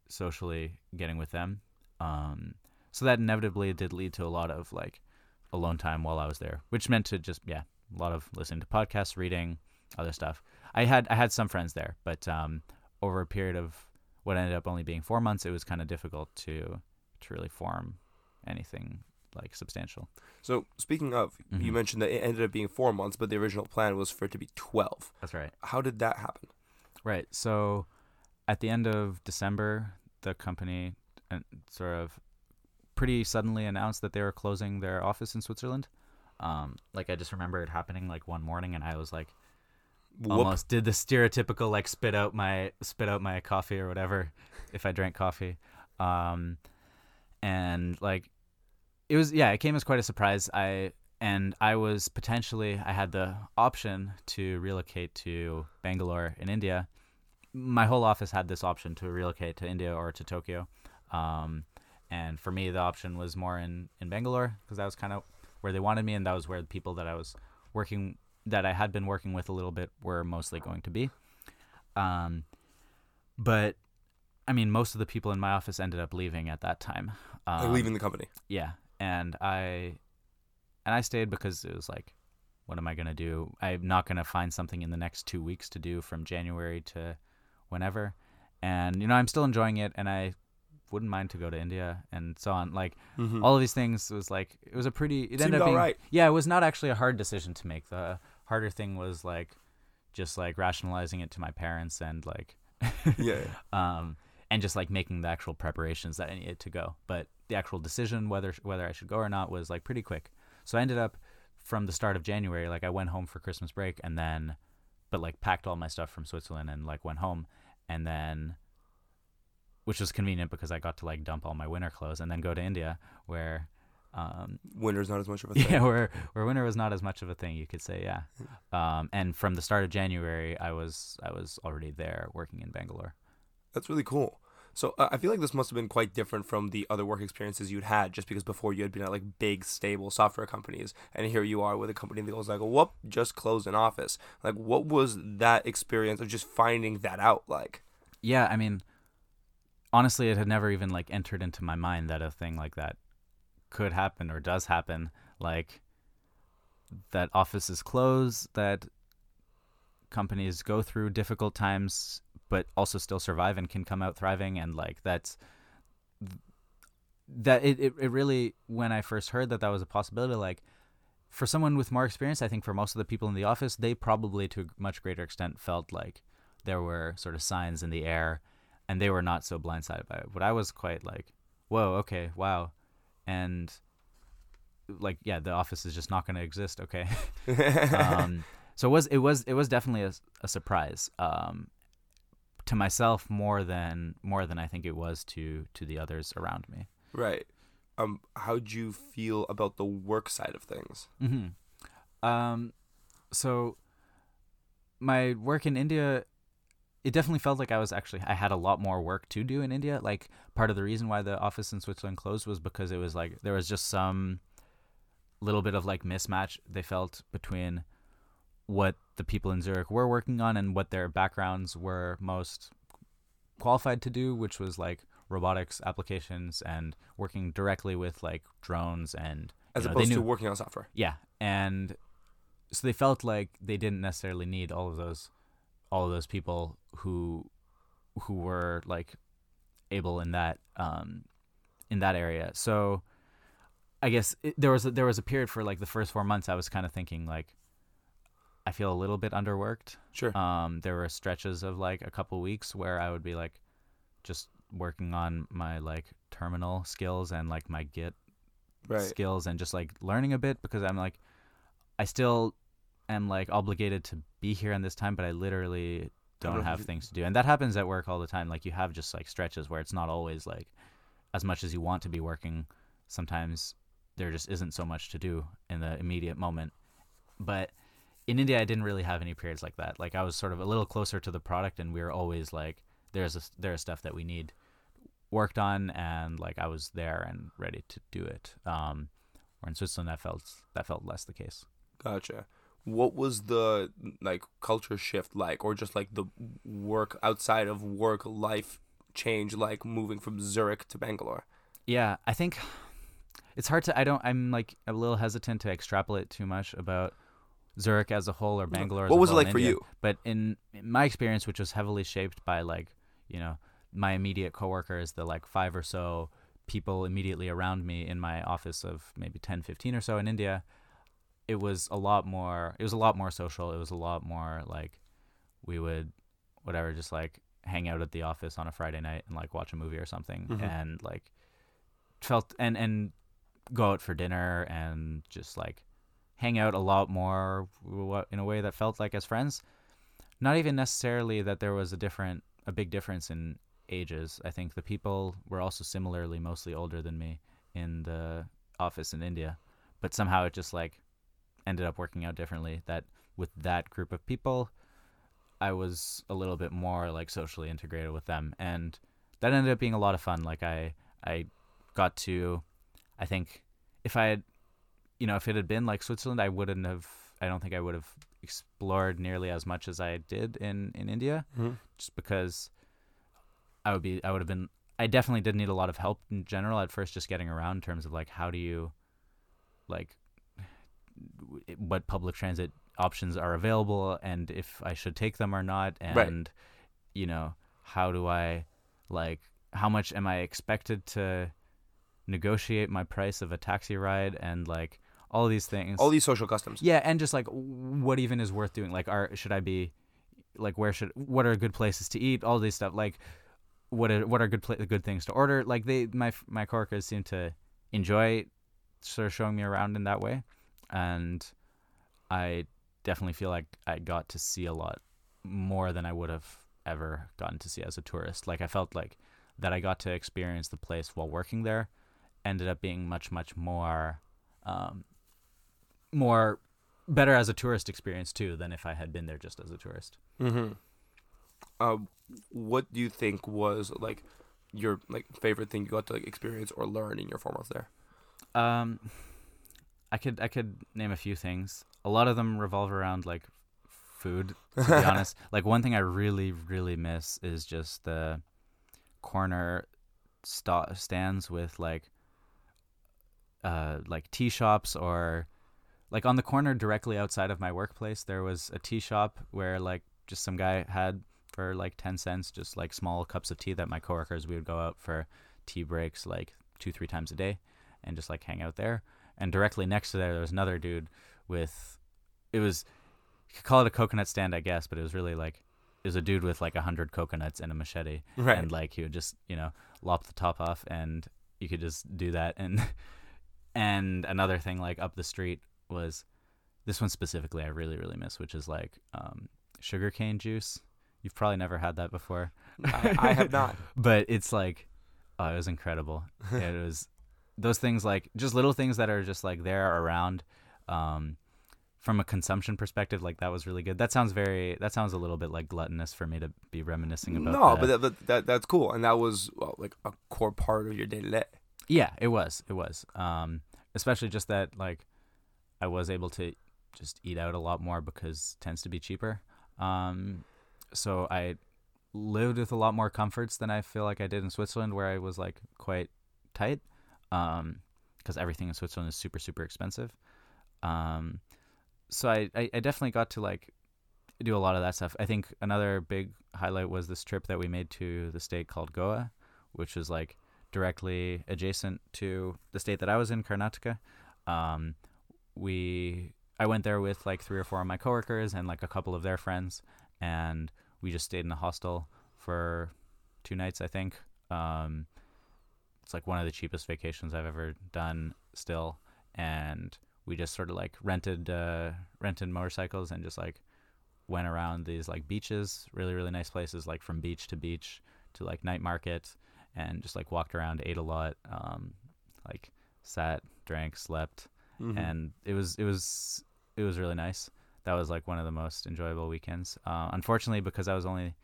socially getting with them. Um, so that inevitably did lead to a lot of like alone time while I was there, which meant to just yeah, a lot of listening to podcasts, reading, other stuff. I had I had some friends there, but um, over a period of what ended up only being four months, it was kind of difficult to to really form anything like substantial. So speaking of, you Mhm. mentioned that it ended up being four months, but the original plan was for it to be twelve. That's right. How did that happen? Right. So at the end of December, the company uh, sort of pretty suddenly announced that they were closing their office in Switzerland. Um, like I just remember it happening like one morning, and I was like, Whoop. almost did the stereotypical like spit out my spit out my coffee or whatever if I drank coffee. Um, and like it was yeah, it came as quite a surprise. I and I was potentially I had the option to relocate to Bangalore in India. My whole office had this option to relocate to India or to Tokyo. Um, and for me, the option was more in, in Bangalore because that was kind of where they wanted me, and that was where the people that I was working that I had been working with a little bit were mostly going to be. Um, but I mean, most of the people in my office ended up leaving at that time. Um, like leaving the company. yeah, and I and I stayed because it was like, what am I gonna do? I'm not gonna find something in the next two weeks to do from January to whenever, and you know I'm still enjoying it, and I wouldn't mind to go to India and so on. Like Mm-hmm. all of these things was like it was a pretty. It Seemed ended up being yeah. It was not actually a hard decision to make. The harder thing was like just like rationalizing it to my parents and like yeah. um, and just like making the actual preparations that I needed to go. But the actual decision whether whether I should go or not was like pretty quick. So I ended up from the start of January, like I went home for Christmas break and then, but like packed all my stuff from Switzerland and like went home and then, which was convenient because I got to like dump all my winter clothes and then go to India where. Um, Winter's not as much of a thing. yeah, where where winter was not as much of a thing, you could say, yeah. Um, and from the start of January, I was I was already there working in Bangalore. That's really cool. So uh, I feel like this must have been quite different from the other work experiences you'd had, just because before you had been at like big, stable software companies, and here you are with a company that was like, "Whoop, just closed an office." Like, what was that experience of just finding that out like? Yeah, I mean, honestly, it had never even like entered into my mind that a thing like that could happen or does happen like that offices close that companies go through difficult times but also still survive and can come out thriving and like that's that it, it, it really when i first heard that that was a possibility like for someone with more experience i think for most of the people in the office they probably to a much greater extent felt like there were sort of signs in the air and they were not so blindsided by it. But i was quite like whoa okay wow and like yeah the office is just not going to exist okay um, so it was it was it was definitely a, a surprise um, to myself more than more than I think it was to to the others around me. Right. Um, how'd you feel about the work side of things? Mm-hmm. Um, so my work in India, it definitely felt like I was actually I had a lot more work to do in India. Like part of the reason why the office in Switzerland closed was because it was like there was just some little bit of like mismatch they felt between what the people in Zurich were working on and what their backgrounds were most qualified to do, which was like robotics applications and working directly with like drones and As know, opposed they to knew, working on software. yeah, and so they felt like they didn't necessarily need all of those all of those people who who were like able in that um in that area. So I guess it, there was a, there was a period for like the first 4 months I was kind of thinking like I feel a little bit underworked. Sure. Um there were stretches of like a couple weeks where I would be like just working on my like terminal skills and like my git right. skills and just like learning a bit because I'm like I still am like obligated to be here in this time but I literally don't have things to do and that happens at work all the time like you have just like stretches where it's not always like as much as you want to be working sometimes there just isn't so much to do in the immediate moment but in India I didn't really have any periods like that like I was sort of a little closer to the product and we were always like there's a, there's stuff that we need worked on and like I was there and ready to do it. Um, where in Switzerland that felt that felt less the case. Gotcha. What was the like culture shift like, or just like the work outside of work life change like moving from Zurich to Bangalore? Yeah, I think it's hard to. I don't. I'm like a little hesitant to extrapolate too much about Zurich as a whole or Bangalore. as What was it like for India. you? But in, in my experience, which was heavily shaped by like you know my immediate coworkers, the like five or so people immediately around me in my office of maybe 10, 15 or so in India, it was a lot more. It was a lot more social. It was a lot more like we would whatever just like hang out at the office on a Friday night and like watch a movie or something Mhm. and like felt and and go out for dinner and just like hang out a lot more in a way that felt like as friends not even necessarily that there was a different a big difference in ages i think the people were also similarly mostly older than me in the office in india but somehow it just like ended up working out differently that with that group of people i was a little bit more like socially integrated with them. And that ended up being a lot of fun. Like i i got to i think if i had you know if it had been like switzerland i wouldn't have i don't think i would have explored nearly as much as i did in in india. Mhm. just because i would be i would have been i definitely did need a lot of help in general at first just getting around in terms of like how do you like what public transit options are available and if i should take them or not and Right. you know how do i like how much am i expected to negotiate my price of a taxi ride and like all these things All these social customs. yeah, and just like what even is worth doing? Like, are should I be like where should what are good places to eat? All these stuff. Like, what are what are good pla- good things to order? Like they my my coworkers seem to enjoy sort of showing me around in that way, and I definitely feel like I got to see a lot more than I would have ever gotten to see as a tourist. Like I felt like that I got to experience the place while working there ended up being much much more um, more better as a tourist experience too than if I had been there just as a tourist. Mm-hmm. Uh, what do you think was like your like favorite thing you got to like experience or learn in your four months there? Um, I could I could name a few things. A lot of them revolve around like food. To be honest, like one thing I really really miss is just the corner sta- stands with like uh, like tea shops or like on the corner directly outside of my workplace there was a tea shop where like just some guy had for like 10 cents just like small cups of tea that my coworkers we would go out for tea breaks like two three times a day and just like hang out there and directly next to there there was another dude with it was you could call it a coconut stand i guess but it was really like it was a dude with like a hundred coconuts and a machete. Right. and like he would just you know lop the top off and you could just do that. And and another thing like up the street was this one specifically i really really miss which is like um sugarcane juice. You've probably never had that before. I, I have not. but it's like oh it was incredible. It was those things like just little things that are just like there around um from a consumption perspective like that was really good that sounds very that sounds a little bit like gluttonous for me to be reminiscing about No, that. but that, but that that's cool, and that was well, like a core part of your day to day. Yeah, it was. It was. Um, especially just that like I was able to just eat out a lot more because it tends to be cheaper. Um, so I lived with a lot more comforts than I feel like I did in Switzerland, where I was like quite tight. Um, because everything in Switzerland is super super expensive. Um, so I, I I definitely got to like do a lot of that stuff. I think another big highlight was this trip that we made to the state called Goa, which is like directly adjacent to the state that I was in, Karnataka. Um, we I went there with like three or four of my coworkers and like a couple of their friends, and we just stayed in a hostel for two nights, I think. Um, it's like one of the cheapest vacations I've ever done still, and we just sort of like rented uh, rented motorcycles and just like went around these like beaches, really really nice places, like from beach to beach to like night market, and just like walked around, ate a lot, um, like sat, drank, slept, Mhm. and it was it was it was really nice. That was like one of the most enjoyable weekends. Uh, unfortunately, because I was only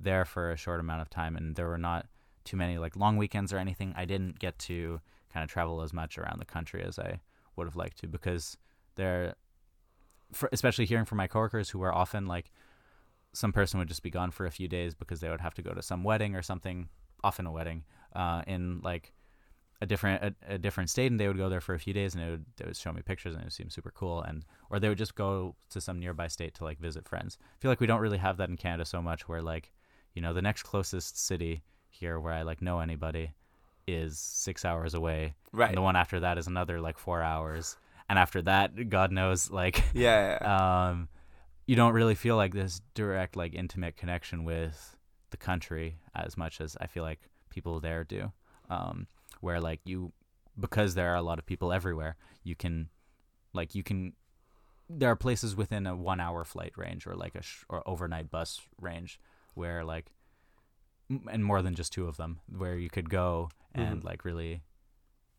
there for a short amount of time, and there were not too many like long weekends or anything, I didn't get to kind of travel as much around the country as I would have liked to because there, especially hearing from my coworkers who were often like, some person would just be gone for a few days because they would have to go to some wedding or something, often a wedding, uh, in like a different a, a different state, and they would go there for a few days, and it would they would show me pictures, and it would seem super cool, and or they would just go to some nearby state to like visit friends. I feel like we don't really have that in Canada so much, where like, you know, the next closest city here where I like know anybody is six hours away, right. and the one after that is another like four hours, and after that, God knows, like, yeah, yeah, um, you don't really feel like this direct, like, intimate connection with the country as much as I feel like people there do. Um, where like you, because there are a lot of people everywhere, you can, like, you can. There are places within a one-hour flight range or like a sh- or overnight bus range where like, and more than just two of them, where you could go and like really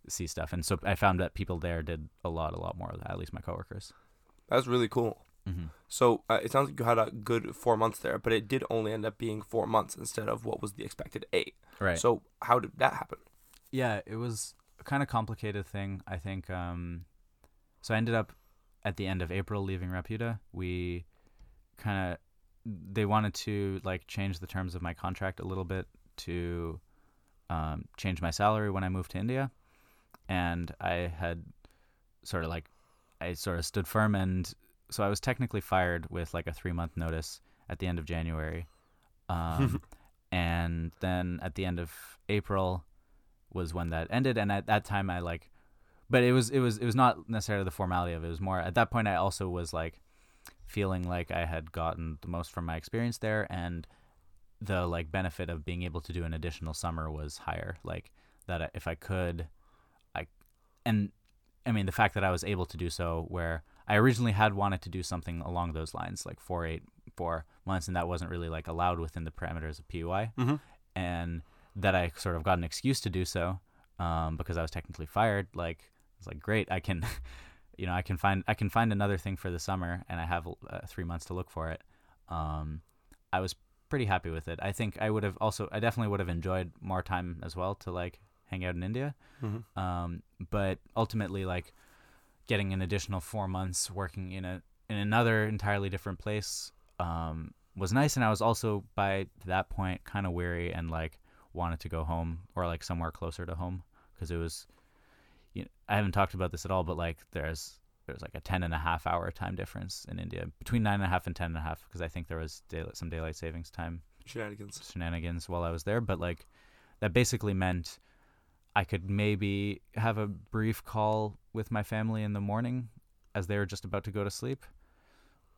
see stuff. And so I found that people there did a lot, a lot more of that. At least my coworkers. that's really cool. Mm-hmm. So uh, it sounds like you had a good four months there, but it did only end up being four months instead of what was the expected eight. Right. So how did that happen? yeah, it was a kind of complicated thing. I think. Um, so I ended up at the end of April leaving Rapyuta. We kind of they wanted to like change the terms of my contract a little bit to um, change my salary when I moved to India, and I had sort of like I sort of stood firm, and so I was technically fired with like a three month notice at the end of January, um, and then at the end of April was when that ended, and at that time I like, but it was it was it was not necessarily the formality of it. It was more at that point I also was like feeling like I had gotten the most from my experience there, and the like benefit of being able to do an additional summer was higher. Like that if I could, I and I mean the fact that I was able to do so where I originally had wanted to do something along those lines, like four eight four months, and that wasn't really like allowed within the parameters of PEY, Mhm. and that I sort of got an excuse to do so um, because I was technically fired. Like it's like great, I can, you know, I can find I can find another thing for the summer, and I have uh, three months to look for it. Um, I was pretty happy with it. I think I would have also I definitely would have enjoyed more time as well to like hang out in India. Mm-hmm. Um, but ultimately, like getting an additional four months working in a in another entirely different place um, was nice, and I was also by that point kind of weary and like wanted to go home or like somewhere closer to home because it was, you know, I haven't talked about this at all, but like there's there's like a 10 and a half hour time difference in India between nine and a half and ten and a half because I think there was daylight, some daylight savings time Shenanigans. shenanigans while I was there, but like that basically meant I could maybe have a brief call with my family in the morning as they were just about to go to sleep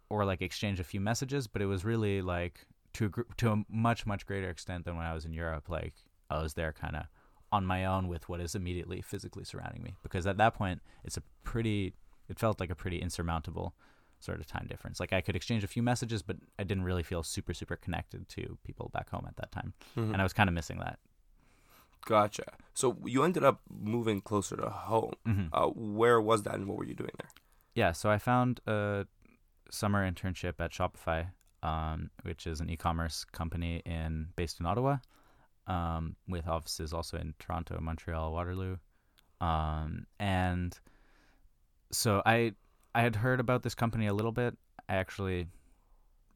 or like exchange a few messages, but it was really like to a, gr- to a much much greater extent than when I was in Europe like I was there kind of on my own with what is immediately physically surrounding me because at that point it's a pretty it felt like a pretty insurmountable sort of time difference. Like I could exchange a few messages, but I didn't really feel super super connected to people back home at that time, Mhm. and I was kind of missing that. Gotcha. So you ended up moving closer to home. hmm Uh, where was that, and what were you doing there? Yeah, so I found a summer internship at Shopify, um, which is an e-commerce company in based in Ottawa, um, with offices also in Toronto, Montreal, Waterloo, um, and so I I had heard about this company a little bit. I actually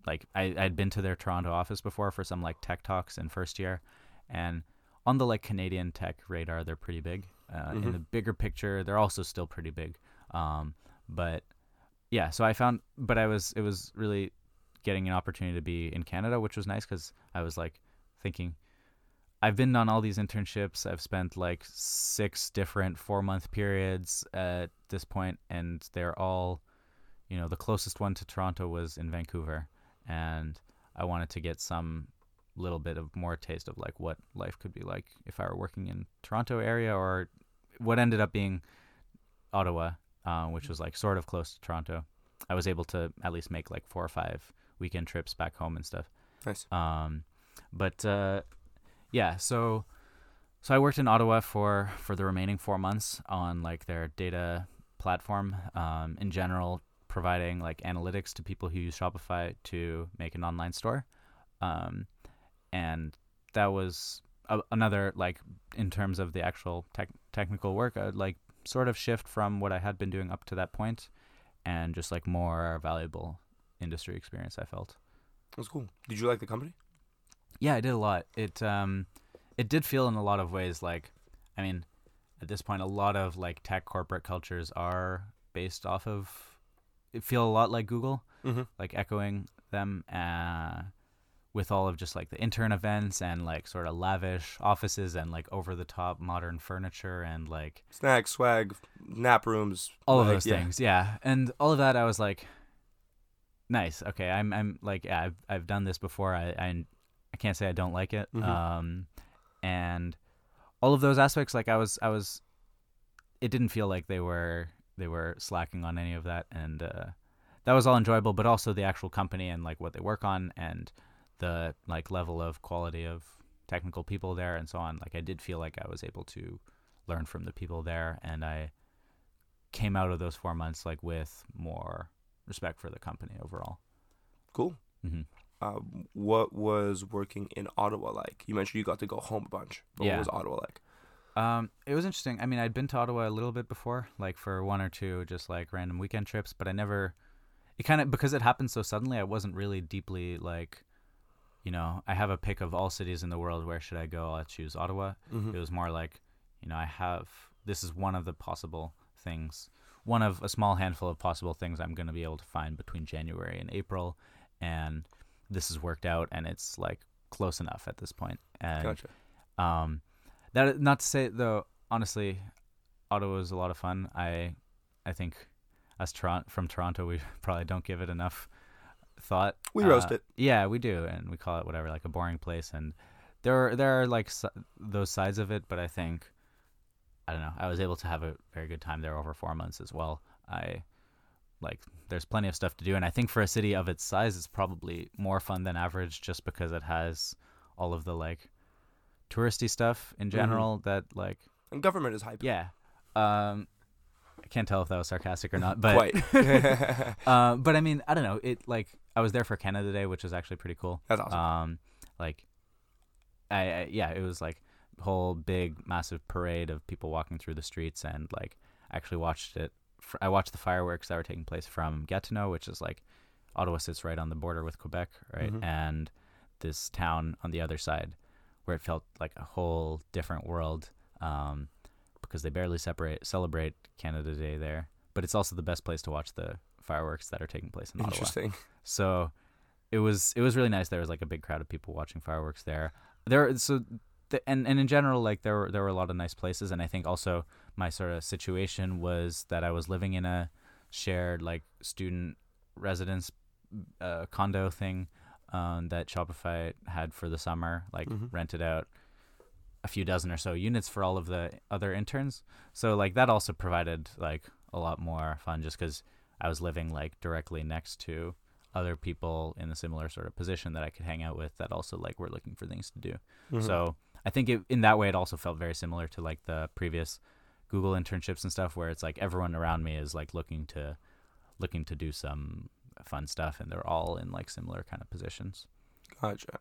like I I'd been to their Toronto office before for some like tech talks in first year, and on the like Canadian tech radar, they're pretty big. Uh, In Mhm. the bigger picture, they're also still pretty big. Um, but yeah, so I found, but I was it was really getting an opportunity to be in Canada, which was nice because I was like thinking. I've been on all these internships. I've spent like six different four month periods at this point, and they're all, you know, the closest one to Toronto was in Vancouver, and I wanted to get some little bit of more taste of like what life could be like if I were working in Toronto area or what ended up being Ottawa, uh, which was like sort of close to Toronto. I was able to at least make like four or five weekend trips back home and stuff. Nice. Um, but uh, yeah, so so I worked in Ottawa for for the remaining four months on like their data platform. Um, in general, providing like analytics to people who use Shopify to make an online store. Um, and that was a, another like in terms of the actual tech, technical work, I like sort of shift from what I had been doing up to that point, and just like more valuable industry experience. I felt. That's cool. Did you like the company? Yeah, I did a lot. It um, it did feel in a lot of ways like, I mean, at this point, a lot of like tech corporate cultures are based off of. It feel a lot like Google, Mm-hmm. like echoing them, uh, with all of just like the intern events and like sort of lavish offices and like over the top modern furniture and like Snacks, swag, nap rooms, all of those yeah. things yeah and all of that i was like nice okay i'm i'm like yeah, i've i've done this before i i, I can't say i don't like it Mhm. um and all of those aspects like i was i was it didn't feel like they were they were slacking on any of that and uh that was all enjoyable but also the actual company and like what they work on and the like level of quality of technical people there and so on like i did feel like i was able to learn from the people there and i came out of those four months like with more respect for the company overall Cool. hmm Uh, what was working in Ottawa like? You mentioned you got to go home a bunch. But Yeah. What was Ottawa like? Um, it was interesting. I mean, I'd been to Ottawa a little bit before, like for one or two, just like random weekend trips, but I never. It kind of because it happened so suddenly. I wasn't really deeply like, you know, I have a pick of all cities in the world. Where should I go? I'll choose Ottawa. Mm-hmm. It was more like, you know, I have this is one of the possible things, one of a small handful of possible things I'm going to be able to find between January and April, and this has worked out, and it's like close enough at this point. And Gotcha. um, that not to say though, honestly, Ottawa was a lot of fun. I, I think, us Toronto from Toronto, we probably don't give it enough thought. We roast Uh, it. Yeah, we do, and we call it whatever, like a boring place. And there, are, there are like those sides of it, but I think, I don't know. I was able to have a very good time there over four months as well. I like there's plenty of stuff to do, and I think for a city of its size, it's probably more fun than average, just because it has all of the like touristy stuff in general that like And government is hype. yeah. Um, I can't tell if that was sarcastic or not, but Quite. uh, but I mean, I don't know. It like I was there for Canada Day, which was actually pretty cool. That's awesome. Um, like, I, I yeah, it was like whole big massive parade of people walking through the streets, and like I actually watched it. Fr- I watched the fireworks that were taking place from Gatineau, which is like Ottawa sits right on the border with Quebec, right, Mhm. and this town on the other side, where it felt like a whole different world. Um, because they barely separate celebrate Canada Day there. But it's also the best place to watch the fireworks that are taking place in Ottawa. Interesting. So it was it was really nice. There was like a big crowd of people watching fireworks there. There so the, and and in general like there were there were a lot of nice places and I think also my sort of situation was that I was living in a shared like student residence uh, condo thing um, that Shopify had for the summer, like Mhm. rented out a few dozen or so units for all of the other interns. So like that also provided like a lot more fun just because I was living like directly next to other people in a similar sort of position that I could hang out with that also like were looking for things to do. Mhm. So I think it, in that way, it also felt very similar to like the previous Google internships and stuff, where it's like everyone around me is like looking to looking to do some fun stuff, and they're all in like similar kind of positions. Gotcha.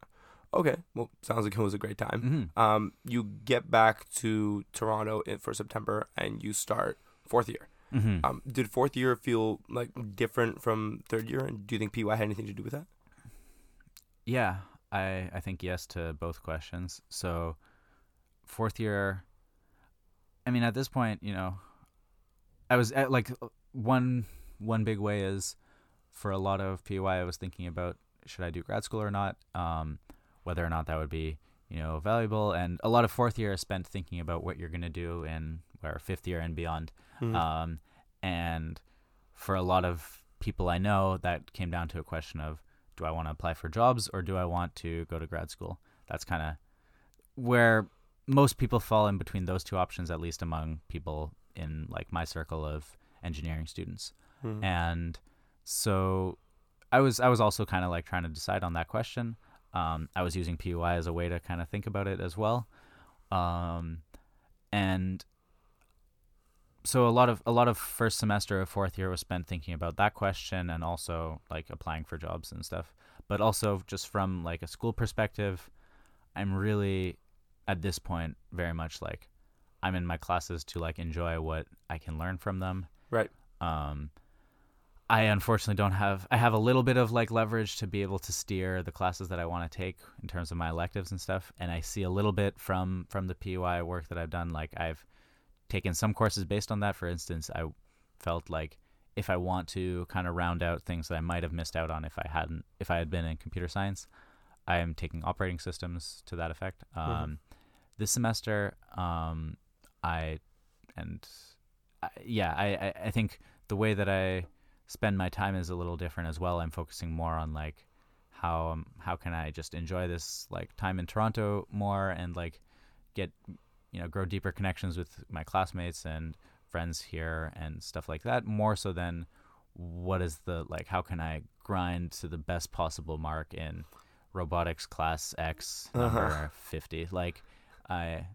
Okay. Well, sounds like it was a great time. Mm-hmm. Um, you get back to Toronto in, for September, and you start fourth year. Mm-hmm. Um, did fourth year feel like different from third year, and do you think PEY had anything to do with that? Yeah, I I think yes to both questions. So fourth year I mean at this point, you know, I was at like one one big way is for a lot of PEY I was thinking about should I do grad school or not? Um whether or not that would be, you know, valuable and a lot of fourth year is spent thinking about what you're going to do in or fifth year and beyond. Mhm. Um, and for a lot of people I know, that came down to a question of do I want to apply for jobs or do I want to go to grad school? That's kind of where most people fall in between those two options, at least among people in like my circle of engineering students. Mhm. And so I was I was also kind of like trying to decide on that question. Um, I was using PEY as a way to kind of think about it as well. Um, and so a lot of a lot of first semester of fourth year was spent thinking about that question and also like applying for jobs and stuff. But also just from like a school perspective, I'm really at this point very much like I'm in my classes to like enjoy what I can learn from them. Right. Um, I unfortunately don't have. I have a little bit of like leverage to be able to steer the classes that I want to take in terms of my electives and stuff. And I see a little bit from from the PEY work that I've done. Like I've taken some courses based on that. For instance, I felt like if I want to kind of round out things that I might have missed out on if I hadn't if I had been in computer science, I am taking operating systems to that effect. Um, Mhm. This semester, um, I and I, yeah, I, I think the way that I spend my time is a little different as well. I'm focusing more on like how um, how can I just enjoy this like time in Toronto more and like get you know grow deeper connections with my classmates and friends here and stuff like that more so than what is the like how can I grind to the best possible mark in robotics class X number Uh-huh. 50 like I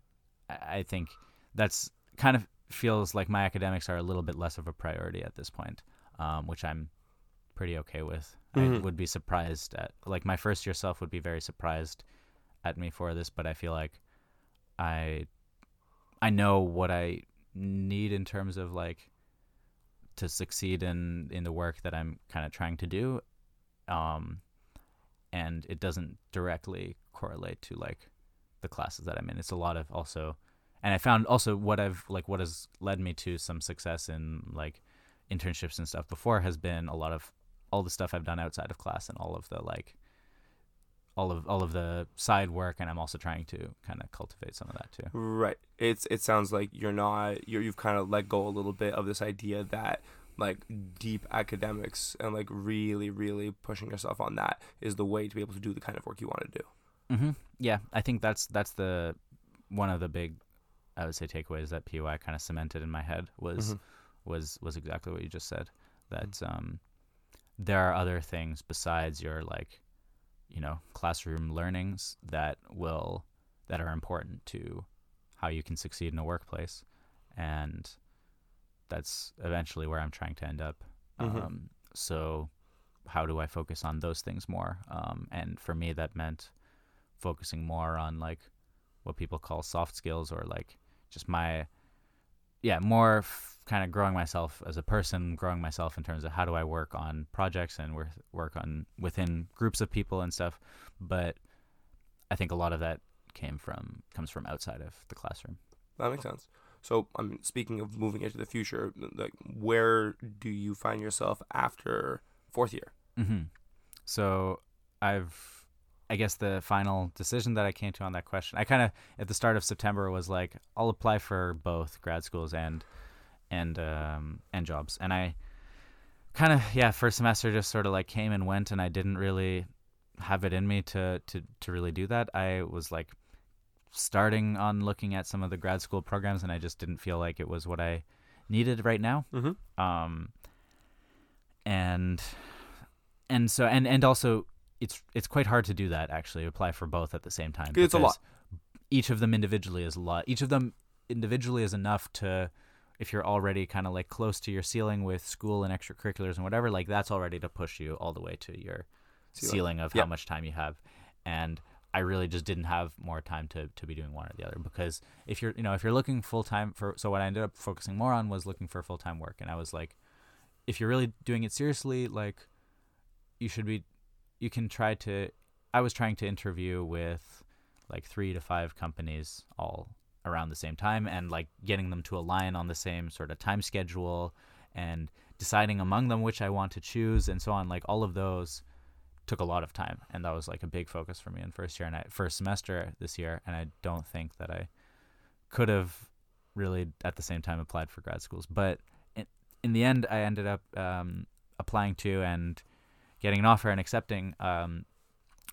I I think that's kind of feels like my academics are a little bit less of a priority at this point um, which I'm pretty okay with. I Mhm. would be surprised at like my first year self would be very surprised at me for this, but I feel like I I know what I need in terms of like to succeed in in the work that I'm kind of trying to do. Um and it doesn't directly correlate to like the classes that I'm in. It's a lot of also and I found also what I've like what has led me to some success in like internships and stuff before has been a lot of all the stuff I've done outside of class and all of the like all of all of the side work and I'm also trying to kind of cultivate some of that too. Right. It's it sounds like you're not you're you've kind of let go a little bit of this idea that like deep academics and like really really pushing yourself on that is the way to be able to do the kind of work you want to do. Hmm Yeah, I think that's that's the one of the big I would say takeaways that PEY kind of cemented in my head was Mhm. was was exactly what you just said that um, there are other things besides your like you know classroom learnings that will that are important to how you can succeed in a workplace and that's eventually where I'm trying to end up Mhm. um, so how do I focus on those things more um, and for me that meant focusing more on like what people call soft skills or like just my yeah more f- kind of growing myself as a person growing myself in terms of how do i work on projects and work work on within groups of people and stuff but i think a lot of that came from comes from outside of the classroom That makes sense. So, I mean, speaking of moving into the future, like, where do you find yourself after fourth year? Mm-hmm. So I've, I guess the final decision that I came to on that question, I kind of at the start of September was like, I'll apply for both grad schools and and um, and jobs, and I kind of yeah, first semester just sort of like came and went, and I didn't really have it in me to to to really do that. I was like starting on looking at some of the grad school programs, and I just didn't feel like it was what I needed right now. Mm-hmm. Um, and and so and and also it's it's quite hard to do that actually apply for both at the same time. It's a lot. Each of them individually is a lot. Each of them individually is enough to if you're already kind of like close to your ceiling with school and extracurriculars and whatever, like that's already to push you all the way to your Ceiling. ceiling, of how much time you have. And I really just didn't have more time to, to be doing one or the other because if you're you know if you're looking full time for so what I ended up focusing more on was looking for full time work and I was like if you're really doing it seriously like you should be you can try to I was trying to interview with like 3 to 5 companies all around the same time and like getting them to align on the same sort of time schedule and deciding among them which I want to choose and so on. Like all of those took a lot of time and that was like a big focus for me in first year and I, first semester this year and I don't think that I could have really at the same time applied for grad schools. But in, in the end I ended up um, applying to and getting an offer and accepting um,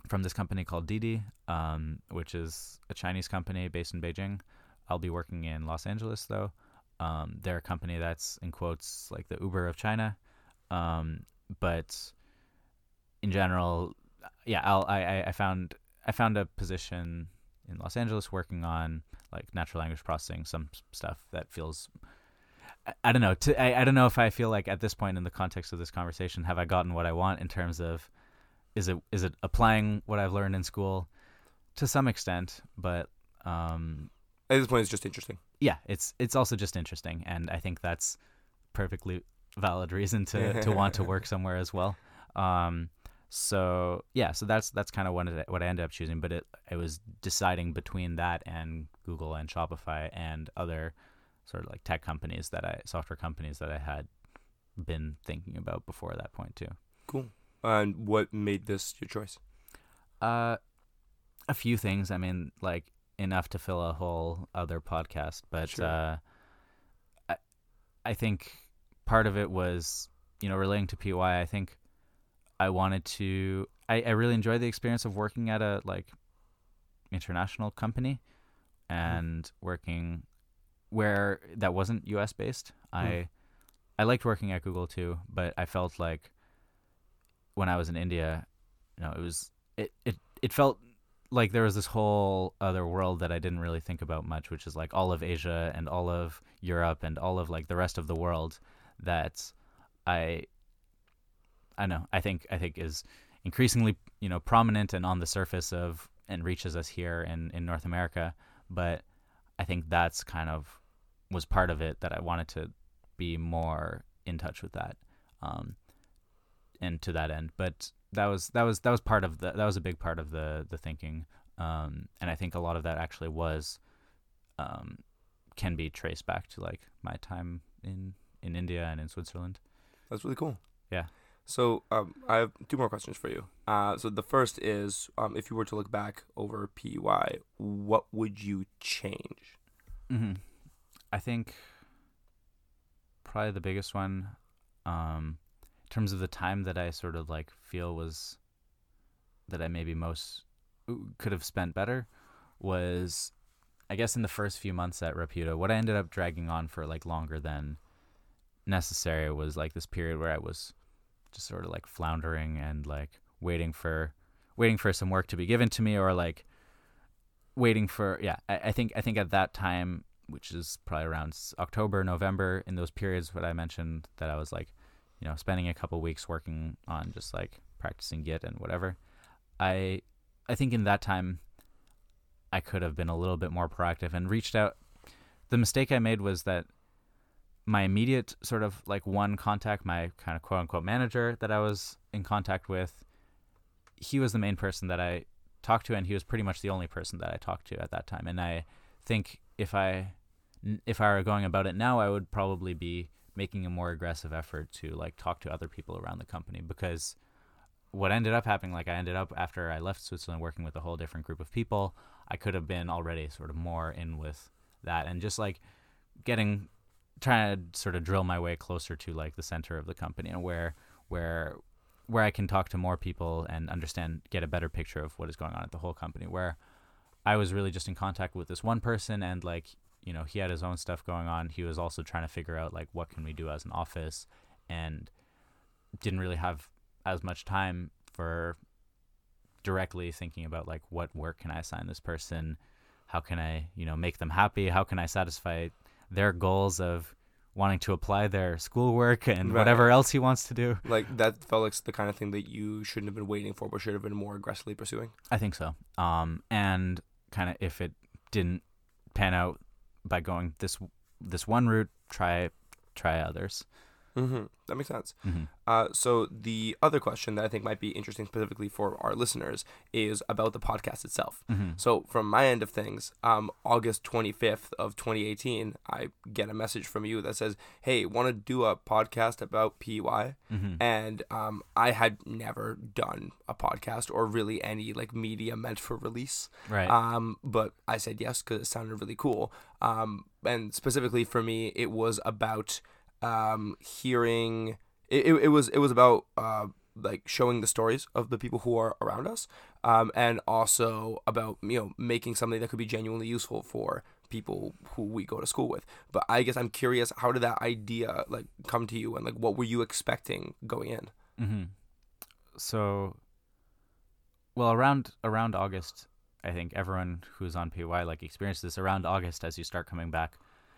from this company called Didi um, which is a Chinese company based in Beijing I'll be working in Los Angeles though um, they're a company that's in quotes like the Uber of China um, but in general, yeah, I'll, I I- found I found a position in Los Angeles working on like natural language processing, some stuff that feels. I, don't know. To, I, I don't know if I feel like at this point in the context of this conversation, have I gotten what I want in terms of, is it is it applying what I've learned in school, to some extent, but um, At this point, it's just interesting. yeah, it's it's also just interesting, and I think that's perfectly valid reason to to want to work somewhere as well. Um, so yeah, so that's that's kind of what it, what I ended up choosing, but it it was deciding between that and Google and Shopify and other sort of like tech companies that I software companies that I had been thinking about before that point too. Cool. And what made this your choice? Uh, a few things. I mean, like enough to fill a whole other podcast, but Sure. uh, I I think part of it was you know relating to PEY. I think I wanted to. I, I really enjoyed the experience of working at a like international company and working where that wasn't U.S. based. I hmm. I liked working at Google too, but I felt like when I was in India, you know, it was it it it felt like there was this whole other world that I didn't really think about much, which is like all of Asia and all of Europe and all of like the rest of the world that I I know I think I think is increasingly you know prominent and on the surface of and reaches us here in in North America, but I think that's kind of was part of it that I wanted to be more in touch with that. Um, and to that end, but that was that was that was part of the that was a big part of the the thinking, um, and I think a lot of that actually was um, can be traced back to like my time in in India and in Switzerland. That's really cool. Yeah. So um, I have two more questions for you. Uh, so the first is, um, if you were to look back over PEY, what would you change? hmm I think probably the biggest one, um, in terms of the time that I sort of like feel was that I maybe most could have spent better was, I guess, in the first few months at Rapyuta. What I ended up dragging on for like longer than necessary was like this period where I was just sort of like floundering and like waiting for waiting for some work to be given to me or like waiting for yeah I, I think i think at that time which is probably around october november in those periods what i mentioned that i was like you know spending a couple weeks working on just like practicing git and whatever. I i think in that time i could have been a little bit more proactive and reached out. The mistake i made was that my immediate sort of like one contact my kind of quote unquote manager that i was in contact with he was the main person that i talked to and he was pretty much the only person that i talked to at that time. And i think if i if I were going about it now, I would probably be making a more aggressive effort to like talk to other people around the company because what ended up happening, like I ended up after I left Switzerland working with a whole different group of people. I could have been already sort of more in with that and just like getting trying to sort of drill my way closer to like the center of the company and where where where I can talk to more people and understand get a better picture of what is going on at the whole company where I was really just in contact with this one person and like you know he had his own stuff going on he was also trying to figure out like what can we do as an office and didn't really have as much time for directly thinking about like what work can I assign this person how can I you know make them happy how can I satisfy their goals of wanting to apply their schoolwork and Right. whatever else he wants to do Like that felt like the kind of thing that you shouldn't have been waiting for, but should have been more aggressively pursuing. I think so. Um, and kind of if it didn't pan out by going this this one route, try try others. Mm-hmm. That makes sense. hmm Uh, so the other question that I think might be interesting specifically for our listeners is about the podcast itself. hmm So from my end of things, um, August 25th of 2018, I get a message from you that says, "Hey, want to do a podcast about PEY?" hmm And um, I had never done a podcast or really any like media meant for release. Right. Um, but I said yes because it sounded really cool. Um, and specifically for me, it was about um, hearing. It, it, it was it was about uh, like showing the stories of the people who are around us, um, and also about you know making something that could be genuinely useful for people who we go to school with. But I guess I'm curious, how did that idea like come to you, and like what were you expecting going in? hmm So, well, around around August, I think everyone who's on PEY like experienced this around August as you start coming back,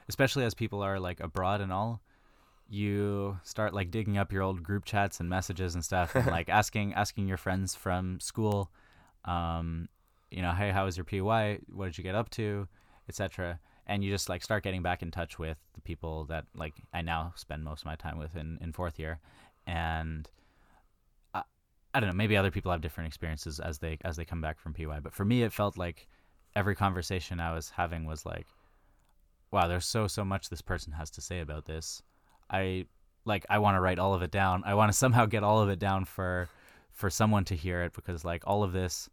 especially as people are like abroad and all. You start like digging up your old group chats and messages and stuff, and like asking asking your friends from school, um, you know, hey, how was your PEY? What did you get up to, etc. And you just like start getting back in touch with the people that like I now spend most of my time with in, in fourth year, and I don't know. Maybe other people have different experiences as they as they come back from PEY. But for me, it felt like every conversation I was having was like, "Wow, there's so so much this person has to say about this." I like I want to write all of it down. I want to somehow get all of it down for for someone to hear it because like all of this,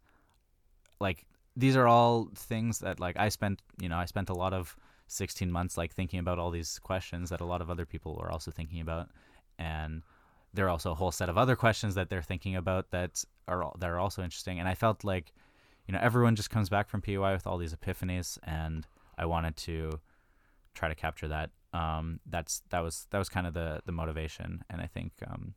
like these are all things that like I spent you know I spent a lot of 16 months like thinking about all these questions that a lot of other people were also thinking about and there are also a whole set of other questions that they're thinking about that are that are also interesting. And I felt like, you know, everyone just comes back from PEY with all these epiphanies, and I wanted to try to capture that. Um, that's that was that was kind of the the motivation, and I think um,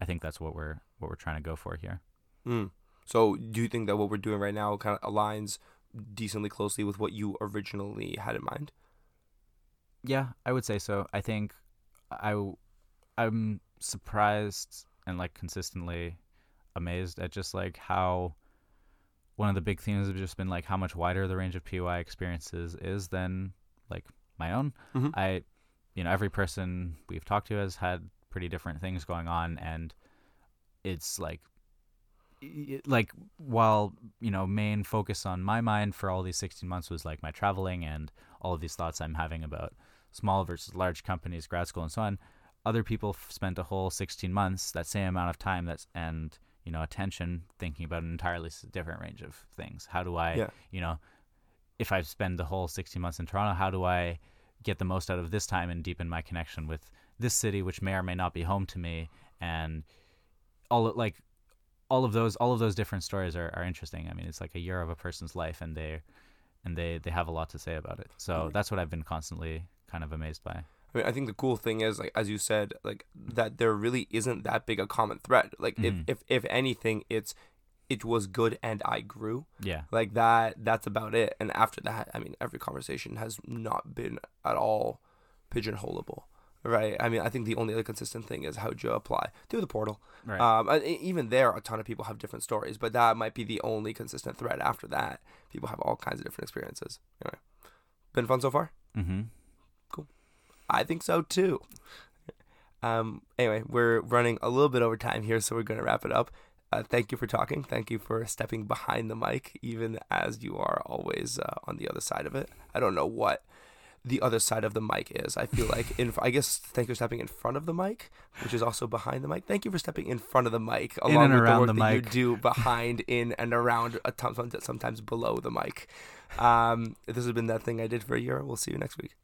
I think that's what we're what we're trying to go for here. Mm. So, do you think that what we're doing right now kind of aligns decently closely with what you originally had in mind? Yeah, I would say so. I think I I'm surprised and like consistently amazed at just like how one of the big themes have just been like how much wider the range of PEY experiences is than like my own. Mhm. I you know, every person we've talked to has had pretty different things going on and it's like y- like while you know main focus on my mind for all these 16 months was like my traveling and all of these thoughts i'm having about small versus large companies grad school and so on other people f- spent a whole 16 months that same amount of time that's and you know attention thinking about an entirely different range of things how do i Yeah. you know if i spend the whole 16 months in toronto how do i get the most out of this time and deepen my connection with this city which may or may not be home to me and all of- like all of those all of those different stories are, are interesting i mean it's like a year of a person's life and they and they they have a lot to say about it so Mhm. that's what i've been constantly kind of amazed by I mean, I think the cool thing is, like as you said, like that there really isn't that big a common thread. Like Mhm. if, if if anything, it's it was good and I grew. yeah Like that. That's about it. And after that, I mean, every conversation has not been at all pigeonholable. Right. I mean, I think the only other consistent thing is how'd you apply through the portal. right Um, even there, a ton of people have different stories, but that might be the only consistent thread. After that, people have all kinds of different experiences. Anyway, been fun so far. mm-hmm Cool. I think so too. Um. Anyway, we're running a little bit over time here, so we're gonna wrap it up. Uh, thank you for talking. Thank you for stepping behind the mic, even as you are always uh, on the other side of it. I don't know what the other side of the mic is. I feel like in I guess thank you for stepping in front of the mic, which is also behind the mic. Thank you for stepping in front of the mic, along with around the the work that mic. you do behind, in, and around. uh, Sometimes below the mic. Um, this has been that thing I did for a year. We'll see you next week.